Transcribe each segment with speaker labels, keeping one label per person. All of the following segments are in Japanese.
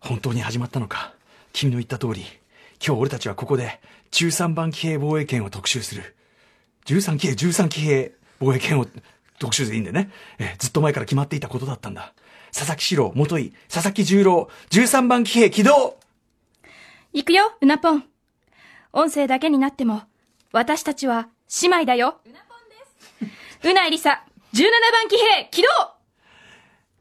Speaker 1: 本当に始まったのか。君の言った通り。今日俺たちはここで13番騎兵防衛権を特集する。13騎兵13騎兵防衛権を特集でいいんでね、えーずっと前から決まっていたことだったんだ。佐々木史郎元井佐々木十郎13番騎兵起動。
Speaker 2: 行くよ、うなぽん。音声だけになっても、私たちは姉妹だよ。うなぽんです。うなえりさ、17番騎兵、起動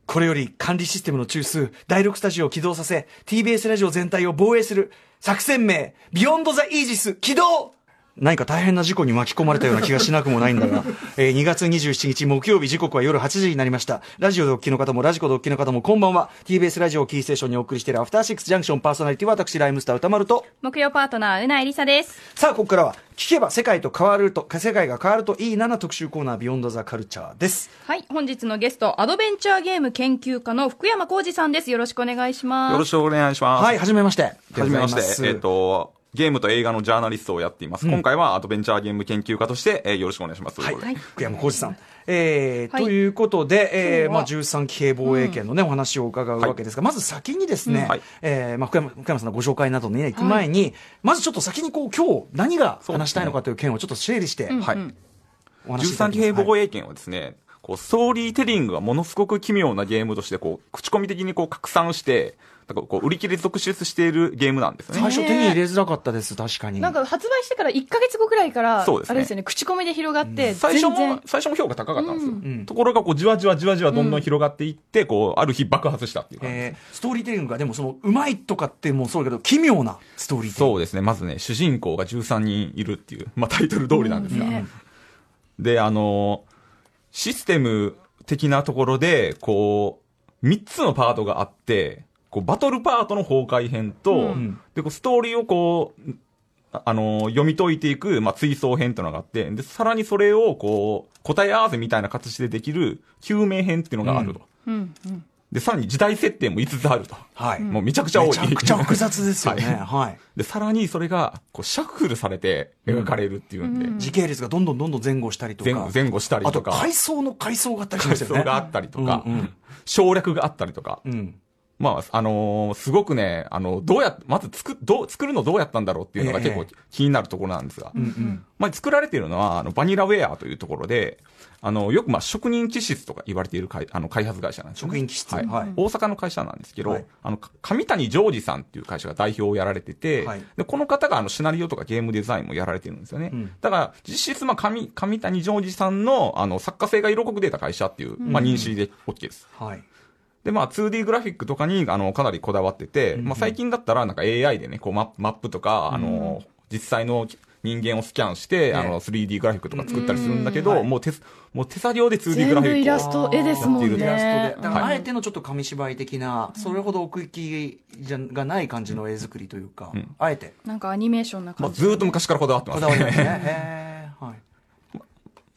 Speaker 1: これより管理システムの中枢第6スタジオを起動させ TBS ラジオ全体を防衛する作戦名ビヨンドザイージス起動何か大変な事故に巻き込まれたような気がしなくもないんだが、えー2月27日木曜日時刻は夜8時になりました。ラジオでお聞きの方もラジコでお聞きの方もこんばんは。TBS ラジオをキーステーションにお送りしているアフターシックスジャンクションパーソナリティは私ライムスター歌丸と、
Speaker 2: 木曜パートナー、うなえりさです。
Speaker 1: さあここからは聞けば世界と変わると、世界が変わるといいなな特集コーナービヨンドザカルチャーです。
Speaker 2: はい、本日のゲスト、アドベンチャーゲーム研究家の福山浩二さんです。よろしくお願いします。
Speaker 3: よろしくお願いします。
Speaker 1: はい、はじめまして。
Speaker 3: はじめまして。えっ、と、ゲームと映画のジャーナリストをやっています。今回はアドベンチャーゲーム研究家として、えーよろしくお願いします。
Speaker 1: はい、
Speaker 3: とうことで
Speaker 1: 福山浩二さん。えー
Speaker 2: はい。
Speaker 1: ということで、えーまあ、13騎兵防衛権のね、お話を伺うわけですが、まず先にですね、
Speaker 3: うんはい。
Speaker 1: えーまあ、福山福山さんのご紹介などに、ね、行く前に、まずちょっと先にこう、今日何が話したいのかという件をちょっと整理して、
Speaker 3: はい。
Speaker 1: お話しいただ
Speaker 3: 13
Speaker 1: きます。
Speaker 3: 騎兵防衛権はですね、こう、ストーリーテリングがものすごく奇妙なゲームとして、こう、口コミ的にこう、拡散して、なんかこう、売り切れ続出しているゲームなんですね。
Speaker 1: 最初手に入れづらかったです、確かに。
Speaker 2: なんか発売してから1ヶ月後くらいから、
Speaker 3: そうですね
Speaker 2: あれですよね、口コミで広がって、
Speaker 3: 最初
Speaker 2: 全然
Speaker 3: も、最初も評価高かったんですよ。
Speaker 1: ん
Speaker 3: ところが、こう、じわじわじわじわどんどん広がっていって、こう、ある日爆発したっていう感じ。
Speaker 1: えーストーリーテリングがでもそのうまいとかってもそうだけど奇妙なストーリー
Speaker 3: そうですね。まずね、主人公が13人いるっていう、まあタイトル通りなんですが。
Speaker 2: ね
Speaker 3: で、あの、システム的なところで、こう、3つのパートがあって、こう、バトルパートの崩壊編と、
Speaker 1: ん。
Speaker 3: で、こう、ストーリーをこう、ああの、読み解いていく、まあ、追走編っていうのがあって、で、さらにそれを、こう、答え合わせみたいな形でできる、救命編っていうのがあると。
Speaker 2: うん。うん。
Speaker 3: で、さらに時代設定も5つあると。
Speaker 1: はい、
Speaker 3: もうめちゃくちゃ多い。
Speaker 1: めちゃくちゃ複雑ですよね。
Speaker 3: はい。
Speaker 1: はい。
Speaker 3: で、さらにそれが、こう、シャッフルされて描かれるっていうんで、
Speaker 1: 時系列がどんどんどんどん前後したりとか。
Speaker 3: 前後前後したり
Speaker 1: あと
Speaker 3: とか、
Speaker 1: 階層の階層があったりしま
Speaker 3: 階
Speaker 1: すよね。
Speaker 3: 層があったりとか、
Speaker 1: うんうん。
Speaker 3: 省略があったりとか、
Speaker 1: うん
Speaker 3: まあ、あのーすごくね、あの、どうや、まず作、どう、作るのどうやったんだろうっていうのが結構
Speaker 1: ええ。
Speaker 3: 気になるところなんですが、
Speaker 1: うんうん。
Speaker 3: まあ、作られているのは、あの、バニラウェアというところで、あの、よくまあ、職人気質とか言われている会あの開発会社なんですよ、ね。
Speaker 1: 職員気質。
Speaker 3: はい。
Speaker 1: はい。
Speaker 3: 大阪の会社なんですけど、
Speaker 1: はい。
Speaker 3: あの、か上谷ジョージさんっていう会社が代表をやられてて、
Speaker 1: はい。
Speaker 3: で、この方があの、シナリオとかゲームデザインもやられてるんですよね。
Speaker 1: うん
Speaker 3: だから、実質、まあ、上、上谷ジョージさんの、あの、作家性が色濃く出た会社っていう、まあ、認識で OK です。
Speaker 1: はい
Speaker 3: で、まあ、2D グラフィックとかに、あの、かなりこだわってて、まあ、最近だったら、なんか AI でね、こうマップ、とか、あの、実際の人間をスキャンして、あの、3D グラフィックとか作ったりするんだけど、もう手す、もう手作業で 2D グラフィックを。
Speaker 2: 全部イラスト、絵ですもん
Speaker 3: やっている
Speaker 1: イラスト
Speaker 2: ね
Speaker 1: で。だから
Speaker 3: はい。
Speaker 1: あえてのちょっと紙芝居的な、それほど奥行きじゃがない感じの絵作りというか、あえて。
Speaker 2: なんかアニメーションな
Speaker 3: まあ、
Speaker 2: 感じ。
Speaker 3: ずーっと昔からこだわってます
Speaker 1: こだわりますね。はい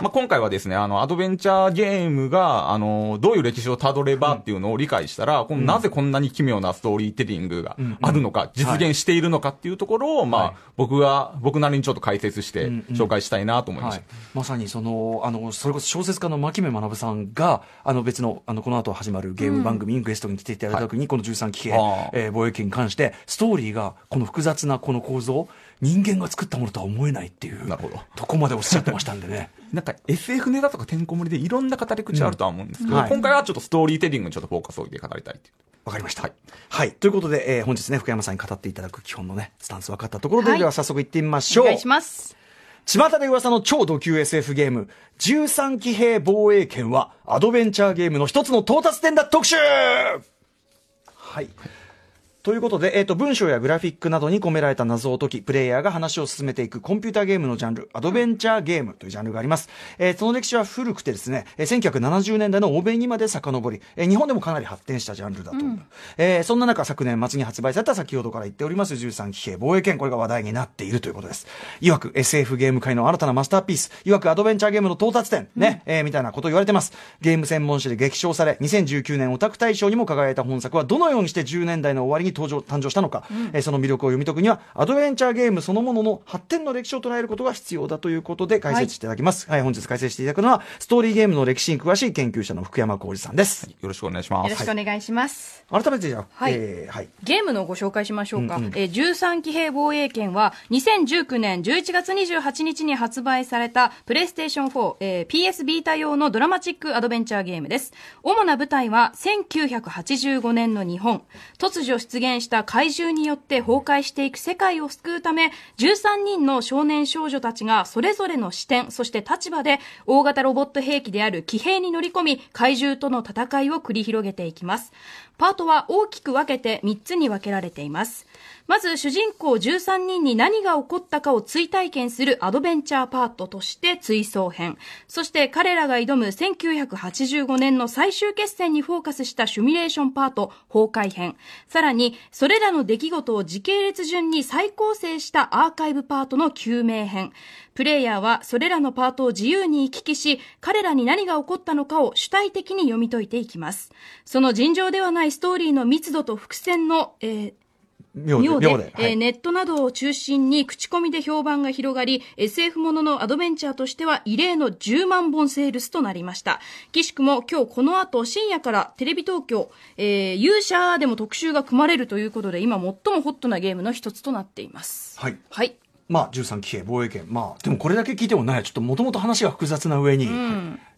Speaker 3: まあ、今回はですね、あの、アドベンチャーゲームが、あの、どういう歴史をたどればっていうのを理解したら、このなぜこんなに奇妙なストーリーテリングがあるのか、実現しているのかっていうところを、まあ、
Speaker 1: はい
Speaker 3: 僕が、僕なりにちょっと解説して
Speaker 1: うんうん。
Speaker 3: 紹介したいなと思いました。
Speaker 1: はい。、まさにそのあのそれこそ小説家の牧目学さんがあの別のあのこの後始まるゲーム番組にゲストに来ていただいた時に、この13期兵、えー貿易権に関してストーリーがこの複雑なこの構造人間が作ったものとは思えないっていう
Speaker 3: なるほど
Speaker 1: とこまでおっしゃってましたんでね
Speaker 3: なんか SF ネタとかてんこ盛りでいろんな語り口あるとは思うんですけど、
Speaker 1: うんはい
Speaker 3: 今回はちょっとストーリーテリングにちょっとフォーカスを置いて語りたいっていう。
Speaker 1: わかりました。はい。ということで、えー本日ね、福山さんに語っていただく基本のね、スタンス分かったところで、
Speaker 2: はい
Speaker 1: では早速行ってみましょう。
Speaker 2: お願いします。
Speaker 1: 巷で噂の超ド級 SF ゲーム、13騎兵防衛権は、アドベンチャーゲームの一つの到達点だ特集はい。ということで、えっ、と、文章やグラフィックなどに込められた謎を解き、プレイヤーが話を進めていくコンピューターゲームのジャンル、アドベンチャーゲームというジャンルがあります。えーその歴史は古くてですね、えー1970年代の欧米にまで遡り、えー日本でもかなり発展したジャンルだと思う。えーそんな中、昨年末に発売された先ほどから言っております13騎兵防衛権、これが話題になっているということです。いわく SF ゲーム界の新たなマスターピース、いわくアドベンチャーゲームの到達点、ね、えーみたいなことを言われてます。ゲーム専門誌で激賞され、2019年オタク大賞にも輝いた本作は、どのようにして10年代の終わりに登場誕生したのか、えーその魅力を読み解くにはアドベンチャーゲームそのものの発展の歴史を捉えることが必要だということで解説していただきます、はい本日解説していただくのはストーリーゲームの歴史に詳しい研究者の福山浩二さんです、
Speaker 3: よろしくお願いします。
Speaker 2: よろしくお願いします。
Speaker 1: 改めてじゃあ、
Speaker 2: はい
Speaker 1: えーはい
Speaker 2: ゲームのご紹介しましょうか。
Speaker 1: うんうん
Speaker 2: えー13騎兵防衛権は2019年11月28日に発売されたプレイステーション4、えー PS ビータ用のドラマチックアドベンチャーゲームです。主な舞台は1985年の日本。突如出現した怪獣によって崩壊していく世界を救うため、13人の少年少女たちがそれぞれの視点、そして立場で大型ロボット兵器である騎兵に乗り込み、怪獣との戦いを繰り広げていきます。パートは大きく分けて3つに分けられています。まず主人公13人に何が起こったかを追体験するアドベンチャーパートとして追走編。そして彼らが挑む1985年の最終決戦にフォーカスしたシュミレーションパート崩壊編。さらにそれらの出来事を時系列順に再構成したアーカイブパートの救命編。プレイヤーはそれらのパートを自由に行き来し、彼らに何が起こったのかを主体的に読み解いていきます。その尋常ではないストーリーの密度と伏線の、えー
Speaker 1: 妙で
Speaker 2: 妙で
Speaker 1: はい。
Speaker 2: えーネットなどを中心に口コミで評判が広がり SF もののアドベンチャーとしては異例の10万本セールスとなりました。岸くも今日この後深夜からテレビ東京、えー勇者でも特集が組まれるということで今最もホットなゲームの一つとなっています。
Speaker 1: はい。
Speaker 2: はい。
Speaker 1: まあ、13騎兵防衛権。まあ、でもこれだけ聞いてもね、ちょっともともと話が複雑な上に、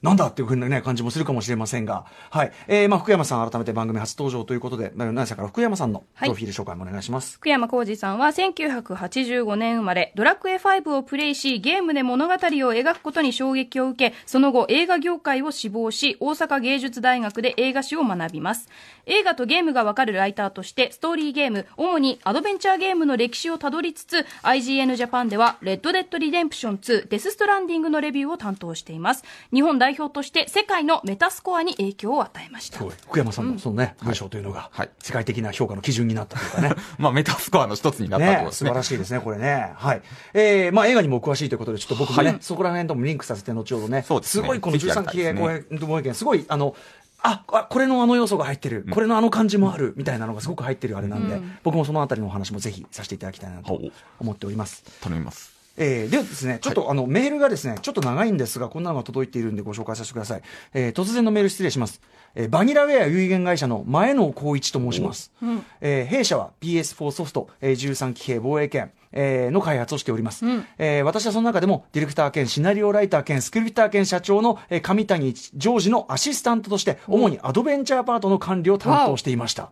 Speaker 1: なんだっていうふうなね、感じもするかもしれませんが、はい。えー、まあ、福山さん改めて番組初登場ということで、何社から福山さんのプ
Speaker 2: はい
Speaker 1: ロフィール紹介もお願いします。
Speaker 2: 福山浩二さんは1985年生まれ、ドラクエ5をプレイし、ゲームで物語を描くことに衝撃を受け、その後映画業界を志望し、大阪芸術大学で映画史を学びます。映画とゲームがわかるライターとして、ストーリーゲーム、主にアドベンチャーゲームの歴史をたどりつつ、IGN ジャパンでは、レッドデッドリデンプション2、デスストランディングのレビューを担当しています。日本代表として、世界のメタスコアに影響を与えました。
Speaker 1: 福山さんのそのね、文章というのが、
Speaker 3: はい
Speaker 1: 世界的な評価の基準になったというかね。
Speaker 3: まあ、メタスコアの一つになったと
Speaker 1: ね、
Speaker 3: ね。
Speaker 1: 素晴らしいですね、これね。はい。えー、まあ映画にもお詳しいということで、ちょっと僕もね、
Speaker 3: はい
Speaker 1: そこら辺ともリンクさせて、後ほどね、
Speaker 3: そうですね
Speaker 1: ごいこの
Speaker 3: ぜひやり
Speaker 1: 13騎兵
Speaker 3: たいですね
Speaker 1: 公演防衛権、すごい、あの、あ、あこれのあの要素が入ってる、これのあの感じもある、みたいなのがすごく入ってるあれなんで、僕もそのあたりのお話もぜひさせていただきたいなと思っております。
Speaker 3: 頼みます。
Speaker 1: えー、でですね、ちょっと、あの、メールがですね、ちょっと長いんですが、こんなのが届いているんでご紹介させてください。えー、突然のメール失礼します。えー、バニラウェア有限会社の前野光一と申します。えー弊社は PS4 ソフト、えー、13騎兵防衛権、えーの開発をしております、えー私はその中でもディレクター兼シナリオライター兼スクリプター兼社長の、えー上谷ジョージのアシスタントとして、主にアドベンチャーパートの管理を担当していました。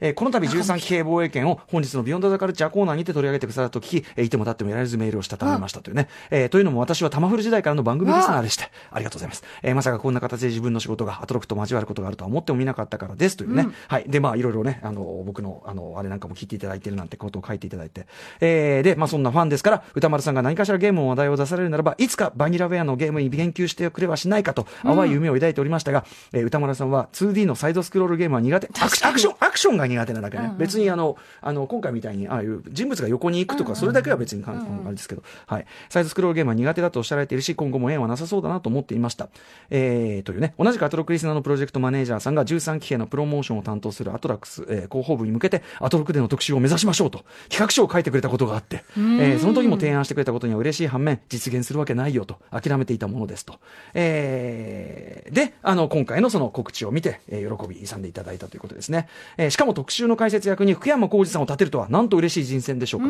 Speaker 1: えーこの度13機兵防衛圏を本日のビヨンドザカルチャーコーナーにて取り上げてくださったと聞き、えーいても立ってもいられずメールをしたためましたというね。えーというのも私はタマフル時代からの番組リスナーでして、ありがとうございます。えーまさかこんな形で自分の仕事がアトロクと交わることがあるとは思ってもみなかったからですというね。はい。で、まあいろいろね、あの、僕の、あの、あれなんかも聞いていただいてるなんてことを書いていただいて。えーで、まあそんなファンですから、宇多丸さんが何かしらゲームの話題を出されるならば、いつかバニラウェアのゲームに言及してくれはしないかと、淡い夢を抱いておりましたが、えー歌丸さんは 2D のサイドスクロールゲームは苦手。アクション、アクションが苦手なだけね。別にあの、あの、今回みたいに、ああいう人物が横に行くとか、それだけは別にかん、あれですけど、はい。サイドスクロールゲームは苦手だとおっしゃられているし、今後も縁はなさそうだなと思っていました。えー、というね、同じくアトロクリスナーのプロジェクトマネージャーさんが13期兵のプロモーションを担当するアトラックス、えー広報部に向けて、アトロクでの特集を目指しましょうと、企画書を書いてくれたことがあって、えーその時も提案してくれたことには嬉しい反面、実現するわけないよと、諦めていたものですと。えーで、あの、今回のその告知を見て、えー喜び勇んでいただいたということですね。えーしかも特集の解説役に福山浩二さんを立てるとは、なんと嬉しい人選でしょうか。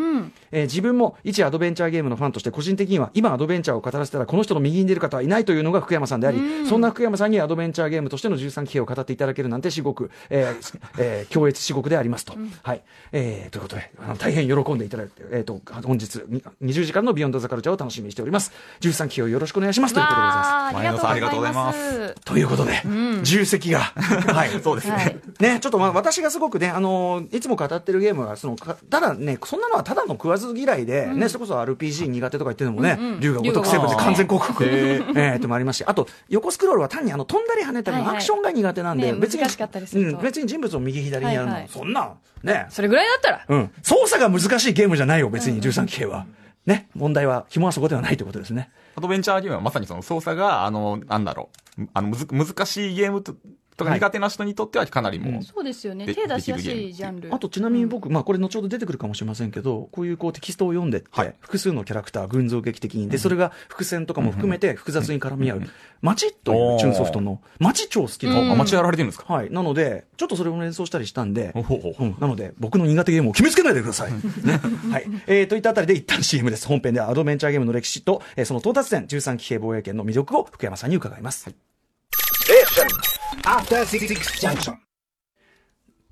Speaker 1: えー自分も一アドベンチャーゲームのファンとして個人的には今アドベンチャーを語らせたらこの人の右に出る方はいないというのが福山さんであり、そんな福山さんにアドベンチャーゲームとしての13期兵を語っていただけるなんて至極、えーえー強烈至極でありますと。はい。えーということで、あの大変喜んでいただいて、えっ、と、本日に20時間のビヨンドザカルチャーを楽しみにしております。13期兵をよろしくお願いしますということでございます。
Speaker 3: 前野さんありがとうございます
Speaker 1: ということで、重責が、はい。
Speaker 3: そうですね。
Speaker 2: はい
Speaker 1: ね、ちょっとまあ私がすごくね、あのーいつも語ってるゲームは、その、かただね、そんなのはただの食わず嫌いで、ね、それこそ RPG 苦手とか言ってるのもね、龍が如くセブンで完全広告、えー、ともありますし、あと、横スクロールは単にあの、飛んだり跳ねたりの
Speaker 2: はいはい。
Speaker 1: アクションが苦手なんで、
Speaker 2: ね
Speaker 1: 別に、
Speaker 2: 難しかったりすると。
Speaker 1: うん、別に人物を右左にやるの、
Speaker 2: はいはい。
Speaker 1: そんな、ね、
Speaker 2: それぐらいだったら。
Speaker 1: うん、操作が難しいゲームじゃないよ、別に13期兵は。ね、問題は、紐はそこではないということですね。
Speaker 3: アドベンチャーゲームはまさにその操作が、あの、なんだろう、あの、むず、難しいゲームと、とか苦手な人にとってはかなりもう、
Speaker 2: そうですよね。
Speaker 3: で
Speaker 2: 手出しやすいジャンル。
Speaker 1: あとちなみに僕、まあこれ後ほど出てくるかもしれませんけど、こういうこうテキストを読んでって、
Speaker 3: はい。
Speaker 1: 複数のキャラクター、群像劇的に、で、それが伏線とかも含めて複雑に絡み合う、街というチューンソフトの、街超好きな。
Speaker 3: 街やられてるんですか？
Speaker 1: はい。なので、ちょっとそれを連想したりしたんで、
Speaker 3: ほうほうほ。う
Speaker 1: うん。なので、僕の苦手ゲームを決めつけないでください。ね。はい。えー、といったあたりで一旦 CM です。本編ではアドベンチャーゲームの歴史と、えーその到達点、13騎兵防衛権の魅力を福山さんに伺います。
Speaker 4: After 66 Junction.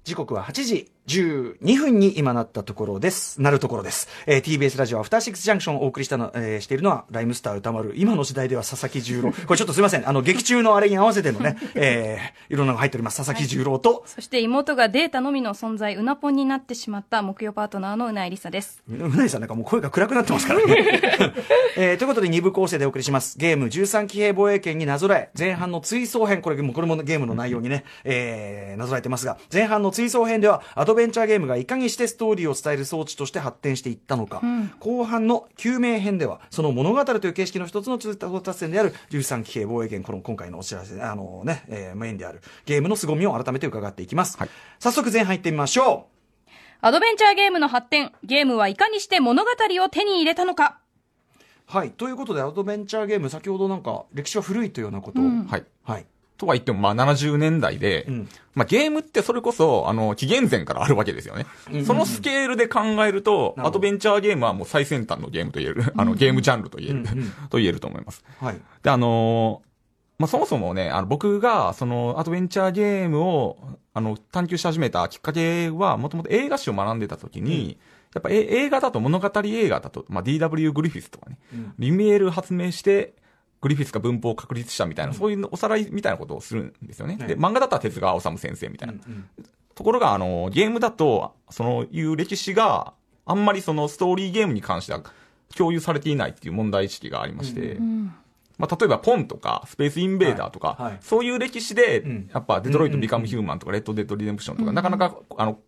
Speaker 1: 時刻は8時12分に今なったところです。なるところです。えー TBS ラジオアフターシックスジャンクションをお送りしたの、えーしているのは、ライムスター歌丸。今の時代では佐々木十郎。これちょっとすいません。あの、劇中のあれに合わせてのね、えーいろんなのが入っております。佐々木十郎と、
Speaker 2: そして妹がデータのみの存在、うなぽんになってしまった木曜パートナーのうないりさです。
Speaker 1: うなぎさんなんかもう声が暗くなってますからね。えーということで2部構成でお送りします。ゲーム13騎兵防衛権になぞらえ、前半の追走編、これもこれもゲームの内容にね、えーなぞらえてますが、前半の追走編では、アドベンチャーゲームがいかにしてストーリーを伝える装置として発展していったのか、後半の救命編では、その物語という形式の一つの到達点である13騎兵防衛権、この今回のお知らせ、あのね、えーメインであるゲームの凄みを改めて伺っていきます。
Speaker 3: はい
Speaker 1: 早速前半行ってみましょう。
Speaker 2: アドベンチャーゲームの発展、ゲームはいかにして物語を手に入れたのか。
Speaker 1: はい。ということで、アドベンチャーゲーム、先ほどなんか、歴史は古いというようなことを。
Speaker 3: はい。
Speaker 1: はい。
Speaker 3: とは言っても、まあ70年代で、
Speaker 1: うん。
Speaker 3: まあゲームってそれこそ、あの、紀元前からあるわけですよね。そのスケールで考えると、アドベンチャーゲームはもう最先端のゲームと言える、あの、ゲームジャンルと言える、
Speaker 1: うんうん。
Speaker 3: と言えると思います。
Speaker 1: はい。
Speaker 3: で、あのーまあ、そもそもね、あの、僕が、その、アドベンチャーゲームを、あの、探求し始めたきっかけは、もともと映画史を学んでた時に、やっぱえ映画だと物語映画だと、まあ、DW グリフィスとかね、
Speaker 1: うん。
Speaker 3: リメール発明して、グリフィスが文法を確立したみたいな、そういうおさらいみたいなことをするんですよね。
Speaker 1: ね。
Speaker 3: で、漫画だったら手塚治虫先生みたいな。
Speaker 1: うん
Speaker 3: ところが、あの、ゲームだと、そのいう歴史があんまりそのストーリーゲームに関しては共有されていないっていう問題意識がありまして、まあ、例えばポンとか、スペースインベーダーとか、
Speaker 1: はいはい。
Speaker 3: そういう歴史で、
Speaker 1: ん。
Speaker 3: やっぱデトロイト・ビカム・ヒューマンとか、レッド・デッド・リデンプションとか、なかなか、あの、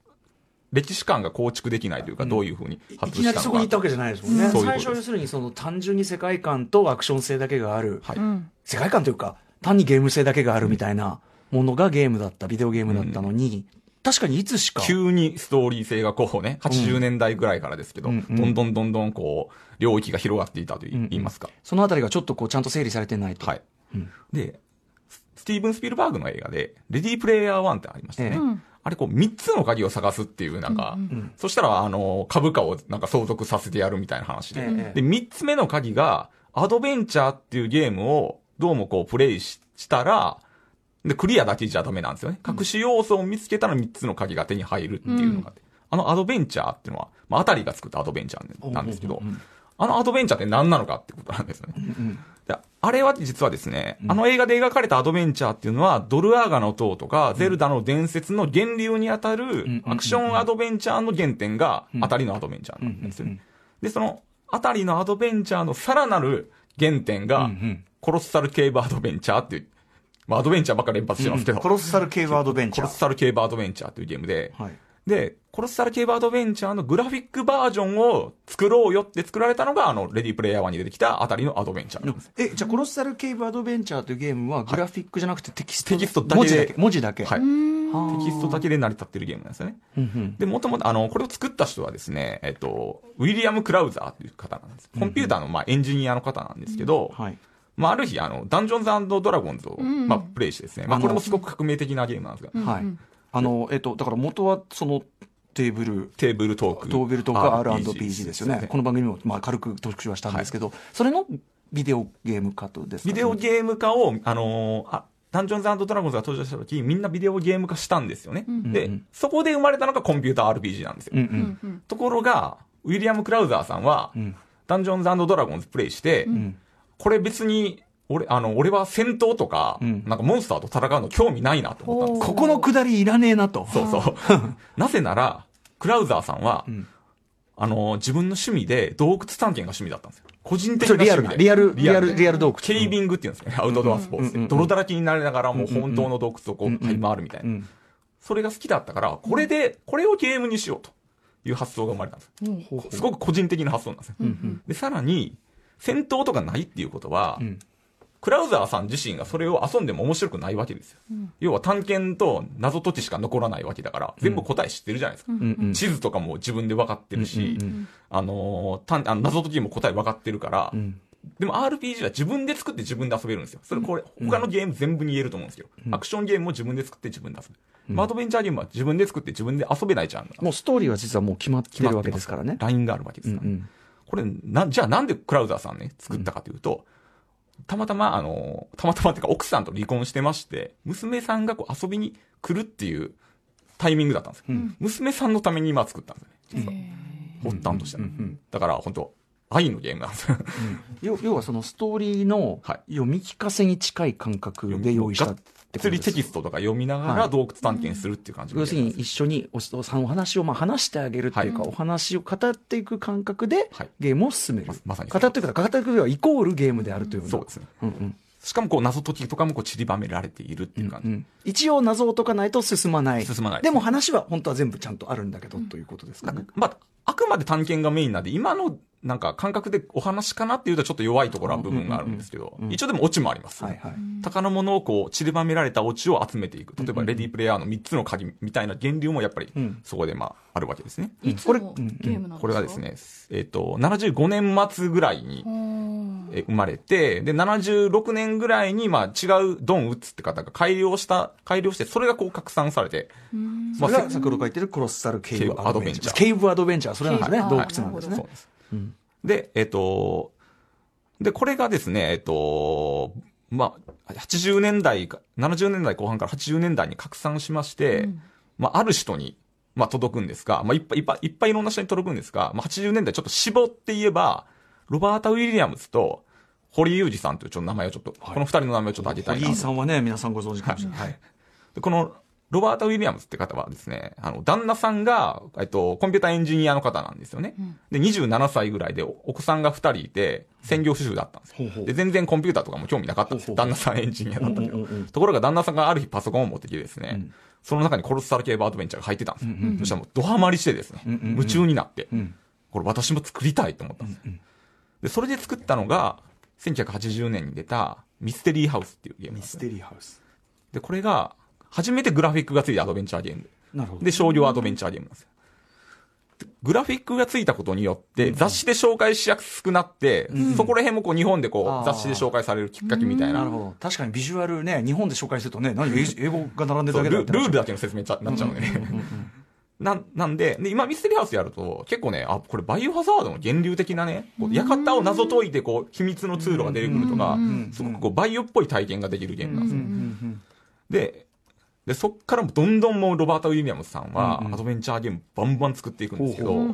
Speaker 3: 歴史観が構築できないというか、どういうふうに
Speaker 1: い
Speaker 3: 発
Speaker 1: きなりそこに行ったわ
Speaker 3: け
Speaker 1: けじゃないですもんね。最初要するにその単純に世界観とアクション性だけがある、
Speaker 3: はい。
Speaker 1: 世界観というか、単にゲーム性だけがあるみたいなものがゲームだった、ビデオゲームだったのに、確かにいつしか。
Speaker 3: 急にストーリー性がこうね、80年代ぐらいからですけど、
Speaker 1: うんうん
Speaker 3: どんどんどんどんこう、領域が広がっていたと言いますか。
Speaker 1: そのあたりがちょっとこうちゃんと整理されてないと。
Speaker 3: はい。
Speaker 1: うん
Speaker 3: で、ススティーブン・スピルバーグの映画で、レディープレイヤー1ってありましたね。
Speaker 1: ええ
Speaker 3: あれこう、3つの鍵を探すっていう、なんか、そしたら、あの、株価をなんか相続させてやるみたいな話で。
Speaker 1: ええ
Speaker 3: で、3つ目の鍵が、アドベンチャーっていうゲームを、どうもこう、プレイししたら、で、クリアだけじゃダメなんですよね。隠し要素を見つけたら3つの鍵が手に入るっていうのがあって。あのアドベンチャーっていうのは、まあ、あたりが作ったアドベンチャーなんですけど
Speaker 1: うんうんうん、
Speaker 3: あのアドベンチャーって何なのかってことなんですよね。であれは実はですね、あの映画で描かれたアドベンチャーっていうのは、ドルアーガの塔とか、ゼルダの伝説の源流にあたる
Speaker 1: ん
Speaker 3: アクションアドベンチャーの原点が、あたりのアドベンチャーなんですよね。で、その、あたりのアドベンチャーのさらなる原点がコロッサルケーブアドベンチャーっていう、まあアドベンチャーばっかり連発してますけど、
Speaker 1: コロッサルケーブアドベンチャー。
Speaker 3: コロッサルケーブアドベンチャーというゲームで、
Speaker 1: はい。
Speaker 3: で、コロッサルケーブアドベンチャーのグラフィックバージョンを作ろうよって作られたのが、あの、レディープレイヤー1に出てきたあたりのアドベンチャーなんです。
Speaker 1: え、じゃあ、コロッサルケーブアドベンチャーというゲームは、グラフィックじゃなくてテキスト、
Speaker 3: テキストだけで
Speaker 1: 文字だけ。文字だけ。
Speaker 3: はい。
Speaker 1: はあ
Speaker 3: テキストだけで成り立ってるゲームなんですよね。で、もともと、あの、これを作った人はですね、えっと、ウィリアム・クラウザーという方なんです。コンピューターの、まあ、エンジニアの方なんですけど、
Speaker 1: はい。
Speaker 3: まあ、ある日、あの、ダンジョンズドラゴンズを、まあ、プレイしてですね、まあ、これもすごく革命的なゲームなんですが、
Speaker 1: はい。あの、えっと、だから元はそのテーブル、
Speaker 3: テーブルトーク。
Speaker 1: トーベルとか R&PG ですよね。この番組もまあ軽く特集はしたんですけど、それのビデオゲーム化とですか？
Speaker 3: ビデオゲーム化を、あのーあ、ダンジョンズドラゴンズが登場した時、みんなビデオゲーム化したんですよね。で、
Speaker 1: うん
Speaker 3: そこで生まれたのがコンピューター RPG なんですよ。
Speaker 1: うんうん。
Speaker 3: ところが、ウィリアム・クラウザーさんは、
Speaker 1: ん
Speaker 3: ダンジョンズドラゴンズプレイして、
Speaker 1: ん
Speaker 3: これ別に、俺、あの、俺は戦闘とか、
Speaker 1: ん
Speaker 3: なんかモンスターと戦うの興味ないなと思ったんですよ。
Speaker 1: ここのくだりいらねえなと。
Speaker 3: そうそう。なぜなら、クラウザーさんは、
Speaker 1: ん
Speaker 3: あの、自分の趣味で洞窟探検が趣味だったんですよ。個人的
Speaker 1: それリアル。リアル、リアル、
Speaker 3: で
Speaker 1: リアル洞窟。
Speaker 3: ケイビングっていうんですね。アウトドアスポーツで。泥だらけになりながらもう本当の洞窟をこう、這い回るみたいな。
Speaker 1: ん
Speaker 3: それが好きだったから、これで、これをゲームにしようという発想が生まれたんです。すごく個人的な発想なんですよ。で、さらに、戦闘とかないっていうことは、クラウザーさん自身がそれを遊んでも面白くないわけですよ。要は探検と謎解きしか残らないわけだから、全部答え知ってるじゃないですか。
Speaker 1: うんうん。
Speaker 3: 地図とかも自分で分かってるし、
Speaker 1: うんうん
Speaker 3: あのーたんあの謎解きも答え分かってるから、
Speaker 1: うん。
Speaker 3: でも RPG は自分で作って自分で遊べるんですよ。それこれ、他のゲーム全部に言えると思うんですよ。アクションゲームも自分で作って自分で遊ぶ。まあアドベンチャーゲームは自分で作って自分で遊べないジャンルなん
Speaker 1: もうストーリーは実はもう決まってるわけですからね。
Speaker 3: ラインがあるわけですから、
Speaker 1: うん。うん。
Speaker 3: これな、じゃあなんでクラウザーさんね、作ったかというと、たまたま、あの、たまたまっていうか奥さんと離婚してまして、娘さんがこう遊びに来るっていうタイミングだったんですよ。娘さんのために今作ったんですよね。実は。発端としては、だから本当愛のゲームなんですよ。
Speaker 1: 要要はそのストーリーの
Speaker 3: はい
Speaker 1: 読み聞かせに近い感覚で用意したってこと
Speaker 3: 釣りテキストとか読みなが
Speaker 1: はい
Speaker 3: ら洞窟探検するっていう感じの
Speaker 1: 要するに一緒におおさんお話をまあ話してあげるっていうか、
Speaker 3: はい
Speaker 1: お話を語っていく感覚で
Speaker 3: はい
Speaker 1: ゲームを進める。
Speaker 3: ままさに
Speaker 1: 語っていくか、語っていくはイコールゲームであるという
Speaker 3: そうですね。
Speaker 1: うんうん
Speaker 3: しかもこう謎解きとかもこう散りばめられているっていう感じ。
Speaker 1: うん一応謎を解かないと進まない。
Speaker 3: 進まない
Speaker 1: でも話は本当は全部ちゃんとあるんだけど、ということですかね。
Speaker 3: まあ、あくまで探検がメインなんで、今のなんか感覚でお話かなっていうとちょっと弱いところは部分があるんですけど、一応でもオチもあります、
Speaker 1: はいはい。
Speaker 3: 宝物をこう散りばめられたオチを集めていく。例えばレディープレイヤーの3つの鍵みたいな源流もやっぱり
Speaker 1: うん
Speaker 3: そこでまああるわけですね。
Speaker 2: いつ
Speaker 1: これ
Speaker 2: のゲームなんですか？
Speaker 3: これがですね、えっ、と、75年末ぐらいに生まれて、で、76年ぐらいにまあ違うドン・ウッツって方が改良した、改良して、それがこう拡散されて、まあ
Speaker 1: それが先ほど書いてるクロッサルケイブアドベンチャー。
Speaker 3: ケ
Speaker 1: ケイブアドベンチャー、それなんですね。
Speaker 2: はい
Speaker 1: 洞窟なんですね
Speaker 3: そう。です。で、えっ、と、で、これがですね、えっ、と、まあ、80年代か、70年代後半から80年代に拡散しまして、まあ、ある人に、まあ、届くんですが、まあ、いっぱいいっぱいいっぱいいろんな人に届くんですが、まあ、80年代ちょっと絞って言えば、ロバータ・ウィリアムズと、堀井裕二さんというちょっと名前をちょっと、この二人の名前をちょっと挙げたいなと。
Speaker 1: 堀井さんはね、皆さんご存知かもしれない。はい。
Speaker 3: でこの、ロバータ・ウィリアムズって方はですね、あの、旦那さんが、えっと、コンピューターエンジニアの方なんですよね。で、27歳ぐらいで、おお子さんが2人いて、専業主婦だったんですよ。
Speaker 1: ほうほう
Speaker 3: で、全然コンピューターとかも興味なかったんですよ。旦那さんエンジニアだったけど
Speaker 1: うんうんうんうん。
Speaker 3: ところが旦那さんがある日パソコンを持ってきてですね、その中に殺され系バーアドベンチャーが入ってたんですよ。そしたらもうドハマりしてですね、
Speaker 1: んうんうん
Speaker 3: 夢中になって、
Speaker 1: ん
Speaker 3: これ私も作りたいと思ったんですよ。で、それで作ったのが、1980年に出たミステリーハウスっていうゲーム
Speaker 1: ミステリーハウス。
Speaker 3: で、これが、初めてグラフィックがついたアドベンチャーゲーム。
Speaker 1: なるほど。
Speaker 3: で、商業アドベンチャーゲームなんですよ。でグラフィックがついたことによって、雑誌で紹介しやすくなって、そこら辺もこう日本でこう雑誌で紹介されるきっかけみたいな。
Speaker 1: なるほど。確かにビジュアルね、日本で紹介するとね、何英英語が並んでるだけだって
Speaker 3: ルールだけの説明になっちゃうのでね。なんなんでで、今ミステリーハウスやると、結構ね、あ、これバイオハザードの源流的なね、こう館を謎解いて、こう、秘密の通路が出てくるとか、すごくこう、バイオっぽい体験ができるゲームなんですよ。で、で、そっからもどんどんもうロバート・ウィリアムズさんは、アドベンチャーゲームバンバン作っていくんですけど、